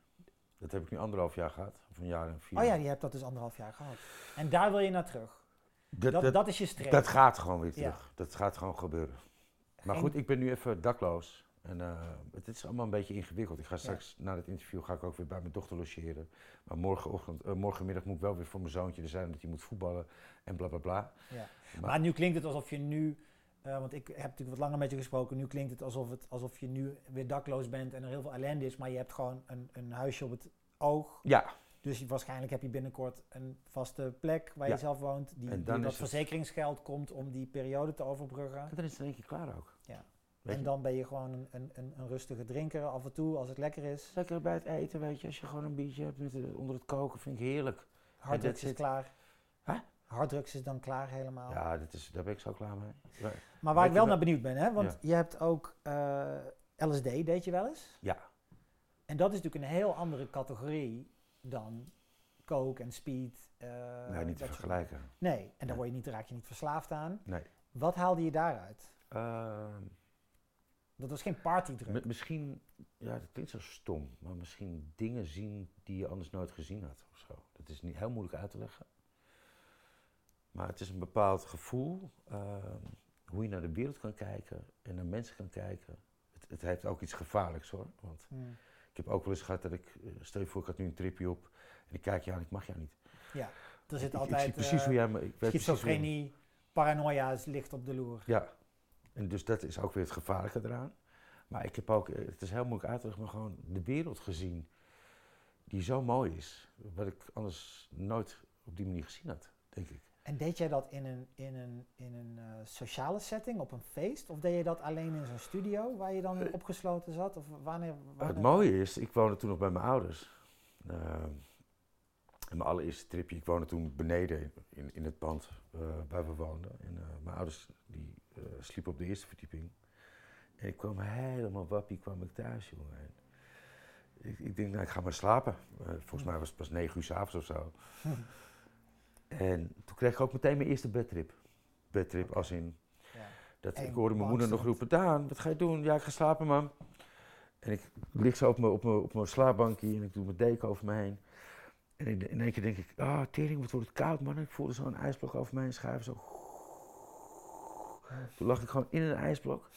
Dat heb ik nu anderhalf jaar gehad. Of een jaar en vier. Oh ja, je hebt dat dus anderhalf jaar gehad. En daar wil je naar terug. dat, Dat, dat, dat is je streef. dat gaat gewoon weer Ja. terug. Dat gaat gewoon gebeuren. Maar En- goed, ik ben nu even dakloos. En eh, het is allemaal een beetje ingewikkeld. Ik ga straks na het interview ga ik ook weer bij mijn dochter logeren. Maar morgenochtend, eh, morgenmiddag moet ik wel weer voor mijn zoontje er zijn, omdat hij moet voetballen en bla bla bla. Ja. Maar, nu klinkt het alsof je nu, eh, want ik heb natuurlijk wat langer met je gesproken, nu klinkt het alsof, het alsof je nu weer dakloos bent en er heel veel ellende is, maar je hebt gewoon een, een huisje op het oog. Ja, Dus waarschijnlijk heb je binnenkort een vaste plek waar Ja. je zelf woont, die, dat verzekeringsgeld komt om die periode te overbruggen. en dan is het in één keer klaar ook. Ja. Weet En je? dan ben je gewoon een, een, een, rustige drinker af en toe als het lekker is. Lekker bij het eten, weet je, als je gewoon een biertje hebt met, eh, onder het koken, vind ik heerlijk. Harddrugs is klaar. Huh? Harddrugs is dan klaar helemaal. Ja, dit is, daar ben ik zo klaar mee. Maar waar ik wel wel- naar benieuwd ben, hè? want Ja. je hebt ook eh, LSD, deed je wel eens? Ja. En dat is natuurlijk een heel andere categorie dan coke en speed. eh, nee, niet te vergelijken. Nee, en daar Nee. word je niet, raak je niet verslaafd aan. Nee. Wat haalde je daaruit? Ehm, Dat was geen partydruk. mi- misschien, ja, dat klinkt zo stom, maar misschien dingen zien die je anders nooit gezien had of zo. Dat is niet heel moeilijk uit te leggen. Maar het is een bepaald gevoel, ehm, hoe je naar de wereld kan kijken en naar mensen kan kijken. Het, het heeft ook iets gevaarlijks hoor. Want Hmm. ik heb ook wel eens gehad dat ik, eh, stel je voor ik had nu een tripje op en ik kijk je aan, ik mag jou niet. Ja, er zit ik altijd zie precies eh, hoe jij me... Ik weet precies hoe jij me- schizofrenie, paranoia ligt op de loer. Ja, en dus dat is ook weer het gevaarlijke eraan. Maar ik heb ook, eh, het is heel moeilijk uit te leggen, maar gewoon de wereld gezien die zo mooi is. Wat ik anders nooit op die manier gezien had, denk ik. En deed jij dat in een, in een, in een eh, sociale setting, op een feest? Of deed je dat alleen in zo'n studio waar je dan Eh, opgesloten zat? Of wanneer? Het mooie is, ik woonde toen nog bij mijn ouders. En mijn allereerste tripje, ik woonde toen beneden in, in het pand waar we woonden. En mijn ouders die sliepen op de eerste verdieping. En ik kwam helemaal wappie, kwam ik thuis, jongen. En ik, ik denk, nou, ik ga maar slapen. Volgens mij was het pas negen uur s'avonds of zo. En toen kreeg ik ook meteen mijn eerste bedtrip. Bedtrip als in, Ja. dat, ik hoorde mijn moeder nog roepen, Daan, wat ga je doen? Ja, ik ga slapen, mam. En ik lig zo op mijn, op mijn, op mijn slaapbankje en ik doe mijn deken over me heen. En in, in één keer denk ik, ah, tering, wat wordt het koud, man. En ik voelde zo'n ijsblok over me heen schuiven, zo. Toen lag ik gewoon in een ijsblok.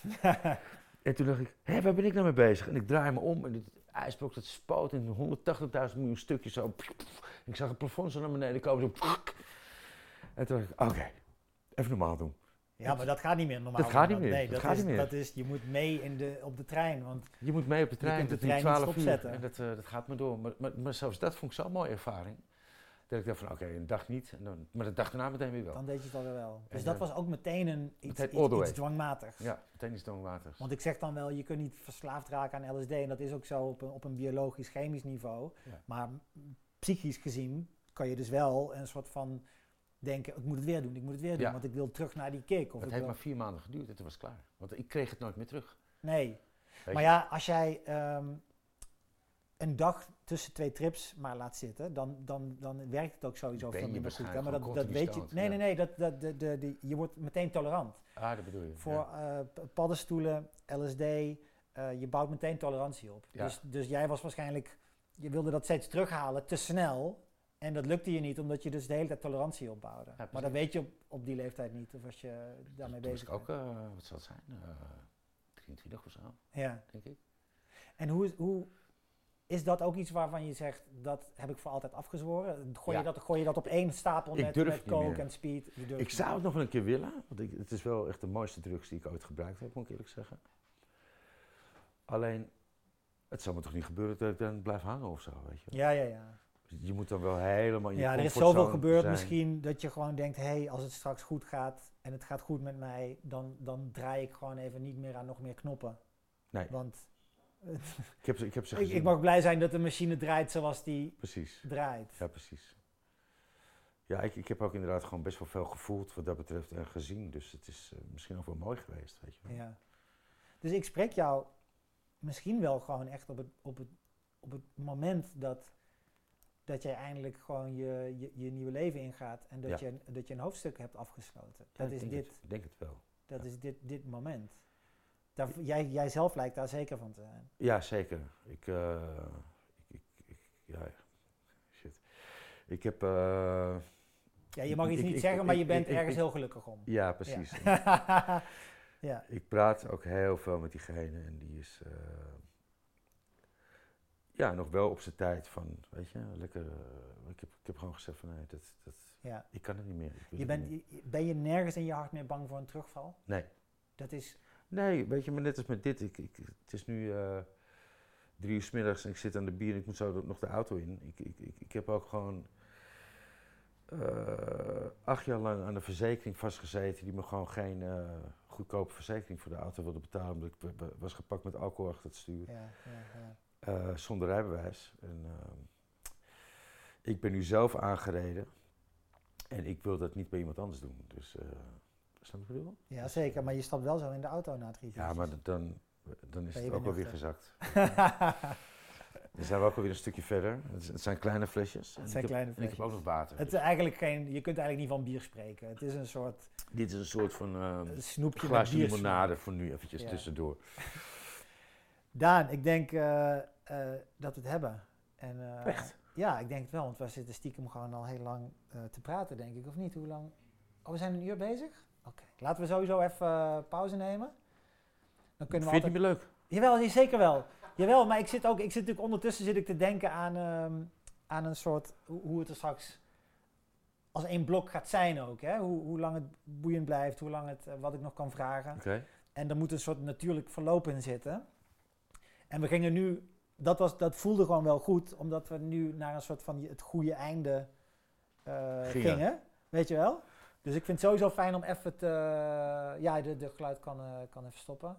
en toen dacht ik, hé, waar ben ik nou mee bezig? En ik draai me om en het ijsblok dat spoot in 180.000 miljoen stukjes zo. Ik zag het plafond zo naar beneden komen, zo. En toen dacht ik, oké, even normaal doen. Ja, maar dat gaat niet meer normaal. Dat gaat niet meer, Nee, dat gaat is, niet meer. dat is, je moet mee in de, op de trein. Want Je moet mee op de trein, kunt de trein niet 12 uur. stopzetten. En dat, eh, dat gaat me door. Maar, maar, maar zelfs dat vond ik zo'n mooie ervaring. Dat ik dacht van, oké, een dag niet, en dan, maar de dag daarna meteen weer wel. dan deed je het alweer wel. Dus En, dat was ook meteen een iets, meteen iets, iets dwangmatigs. Ja, meteen iets donkwater. Want ik zeg dan wel, je kunt niet verslaafd raken aan LSD. En dat is ook zo op een, op een biologisch-chemisch niveau. Ja. Maar psychisch gezien kan je dus wel een soort van denken, ik moet het weer doen, ik moet het weer doen. Ja. Want ik wil terug naar die kick. Of Het heeft wil- maar vier maanden geduurd en toen was het klaar. Want ik kreeg het nooit meer terug. Nee. Maar ja, als jij ehm, een dag tussen twee trips maar laat zitten, dan, dan, dan werkt het ook sowieso Ben veel je goed. Hè? Maar dat, dat weet je. Nee, nee, nee. Dat, dat, de, de, de, je wordt meteen tolerant. Ah, dat bedoel je. Voor ja. eh, paddenstoelen, LSD, eh, je bouwt meteen tolerantie op. Ja. Dus, dus jij was waarschijnlijk, je wilde dat steeds terughalen te snel. En dat lukte je niet, omdat je dus de hele tijd tolerantie opbouwde. maar dat weet je op, op die leeftijd niet, of als je daarmee Toen was bezig ik ook, eh, wat zal het zijn, eh 23 of zo, Ja. denk ik. En hoe, is- hoe is dat ook iets waarvan je zegt, dat heb ik voor altijd afgezworen? Gooi, Ja. je, dat, gooi je dat op één stapel met, met coke en speed? Ik zou het nog wel een keer willen, want ik, het is wel echt de mooiste drugs die ik ooit gebruikt heb, moet ik eerlijk zeggen. Alleen, het zal me toch niet gebeuren dat ik dan blijf hangen of zo, weet je. Ja, ja, ja. Je moet dan wel helemaal in je Ja, er is zoveel gebeurd zijn. misschien dat je gewoon denkt, hé, hey, als het straks goed gaat en het gaat goed met mij, dan, dan draai ik gewoon even niet meer aan nog meer knoppen. Nee. Want Ik heb, ze- ik heb ze ik, gezien. ik mag blij zijn dat de machine draait zoals die Precies, draait. ja precies. Ja, ik, ik heb ook inderdaad gewoon best wel veel gevoeld wat dat betreft en gezien. Dus het is eh, misschien ook wel mooi geweest, weet je wel. Ja. Dus ik spreek jou misschien wel gewoon echt op het, op het, op het moment dat, dat jij eindelijk gewoon je, je, je nieuwe leven ingaat en dat, Ja. je, dat je een hoofdstuk hebt afgesloten. Ja, Dat ik is denk dit, Het, ik denk het wel. dat ja. is dit, dit moment. Daar, jij, jij zelf lijkt daar zeker van te zijn. Ja, zeker. Ik, eh, ik, ik, ik- ja, shit. Ik heb, eh, Ja, je mag iets niet zeggen, maar je bent ergens heel gelukkig om. ja precies. Ja. Ja. Ik praat ook heel veel met diegene en die is eh, ja, nog wel op zijn tijd van, weet je, lekker. eh, ik, heb, ik heb gewoon gezegd van nee, dat, dat, ja. ik kan het niet meer. Je bent, niet ben je nergens in je hart meer bang voor een terugval? Nee. Dat is, Nee, weet je, maar net als met dit. Ik, ik, het is nu eh, drie uur s middags en ik zit aan de bier en ik moet zo nog de auto in. Ik, ik, ik, ik heb ook gewoon eh, acht jaar lang aan de verzekering vastgezeten die me gewoon geen goedkope verzekering voor de auto wilde betalen. Omdat ik wa- wa- was gepakt met alcohol achter het stuur. ja, ja, ja. Eh, zonder rijbewijs. En, ehm, ik ben nu zelf aangereden en ik wil dat niet bij iemand anders doen. Dus, eh snap je wat ik bedoel? ja, zeker. Maar je stapt wel zo in de auto na drie Ja, maar dan, dan is het ook wel weer nuchter? gezakt. Dan zijn we ook alweer een stukje verder. Het, het zijn kleine flesjes. Het zijn heb, kleine en ik heb flesjes. ook nog water. Het is Dus eigenlijk geen, je kunt eigenlijk niet van bier spreken. Het is een soort dit is een soort van ehm een snoepje glaasje limonade voor nu eventjes Ja. tussendoor. Daan, ik denk eh, eh, dat we het hebben. En, eh, Echt? Ja, ik denk het wel, want we zitten stiekem gewoon al heel lang eh, te praten, denk ik, of niet? Hoe lang? Oh, we zijn een uur bezig? Oké, laten we sowieso even pauze nemen. Dan kunnen we Vind je altijd... het niet meer leuk? Jawel, ja, zeker wel. Jawel, maar ik zit ook, ik zit natuurlijk ondertussen zit ik te denken aan, ehm, aan een soort, hoe, hoe het er straks als één blok gaat zijn ook. Hè? Hoe, hoe lang het boeiend blijft, hoe lang het, wat ik nog kan vragen. Oké. En er moet een soort natuurlijk verloop in zitten. En we gingen nu, dat, was, dat voelde gewoon wel goed, omdat we nu naar een soort van het goede einde eh, Gingen. gingen. Weet je wel? Dus ik vind het sowieso fijn om even te, ja, de, de geluid kan, eh, kan even stoppen.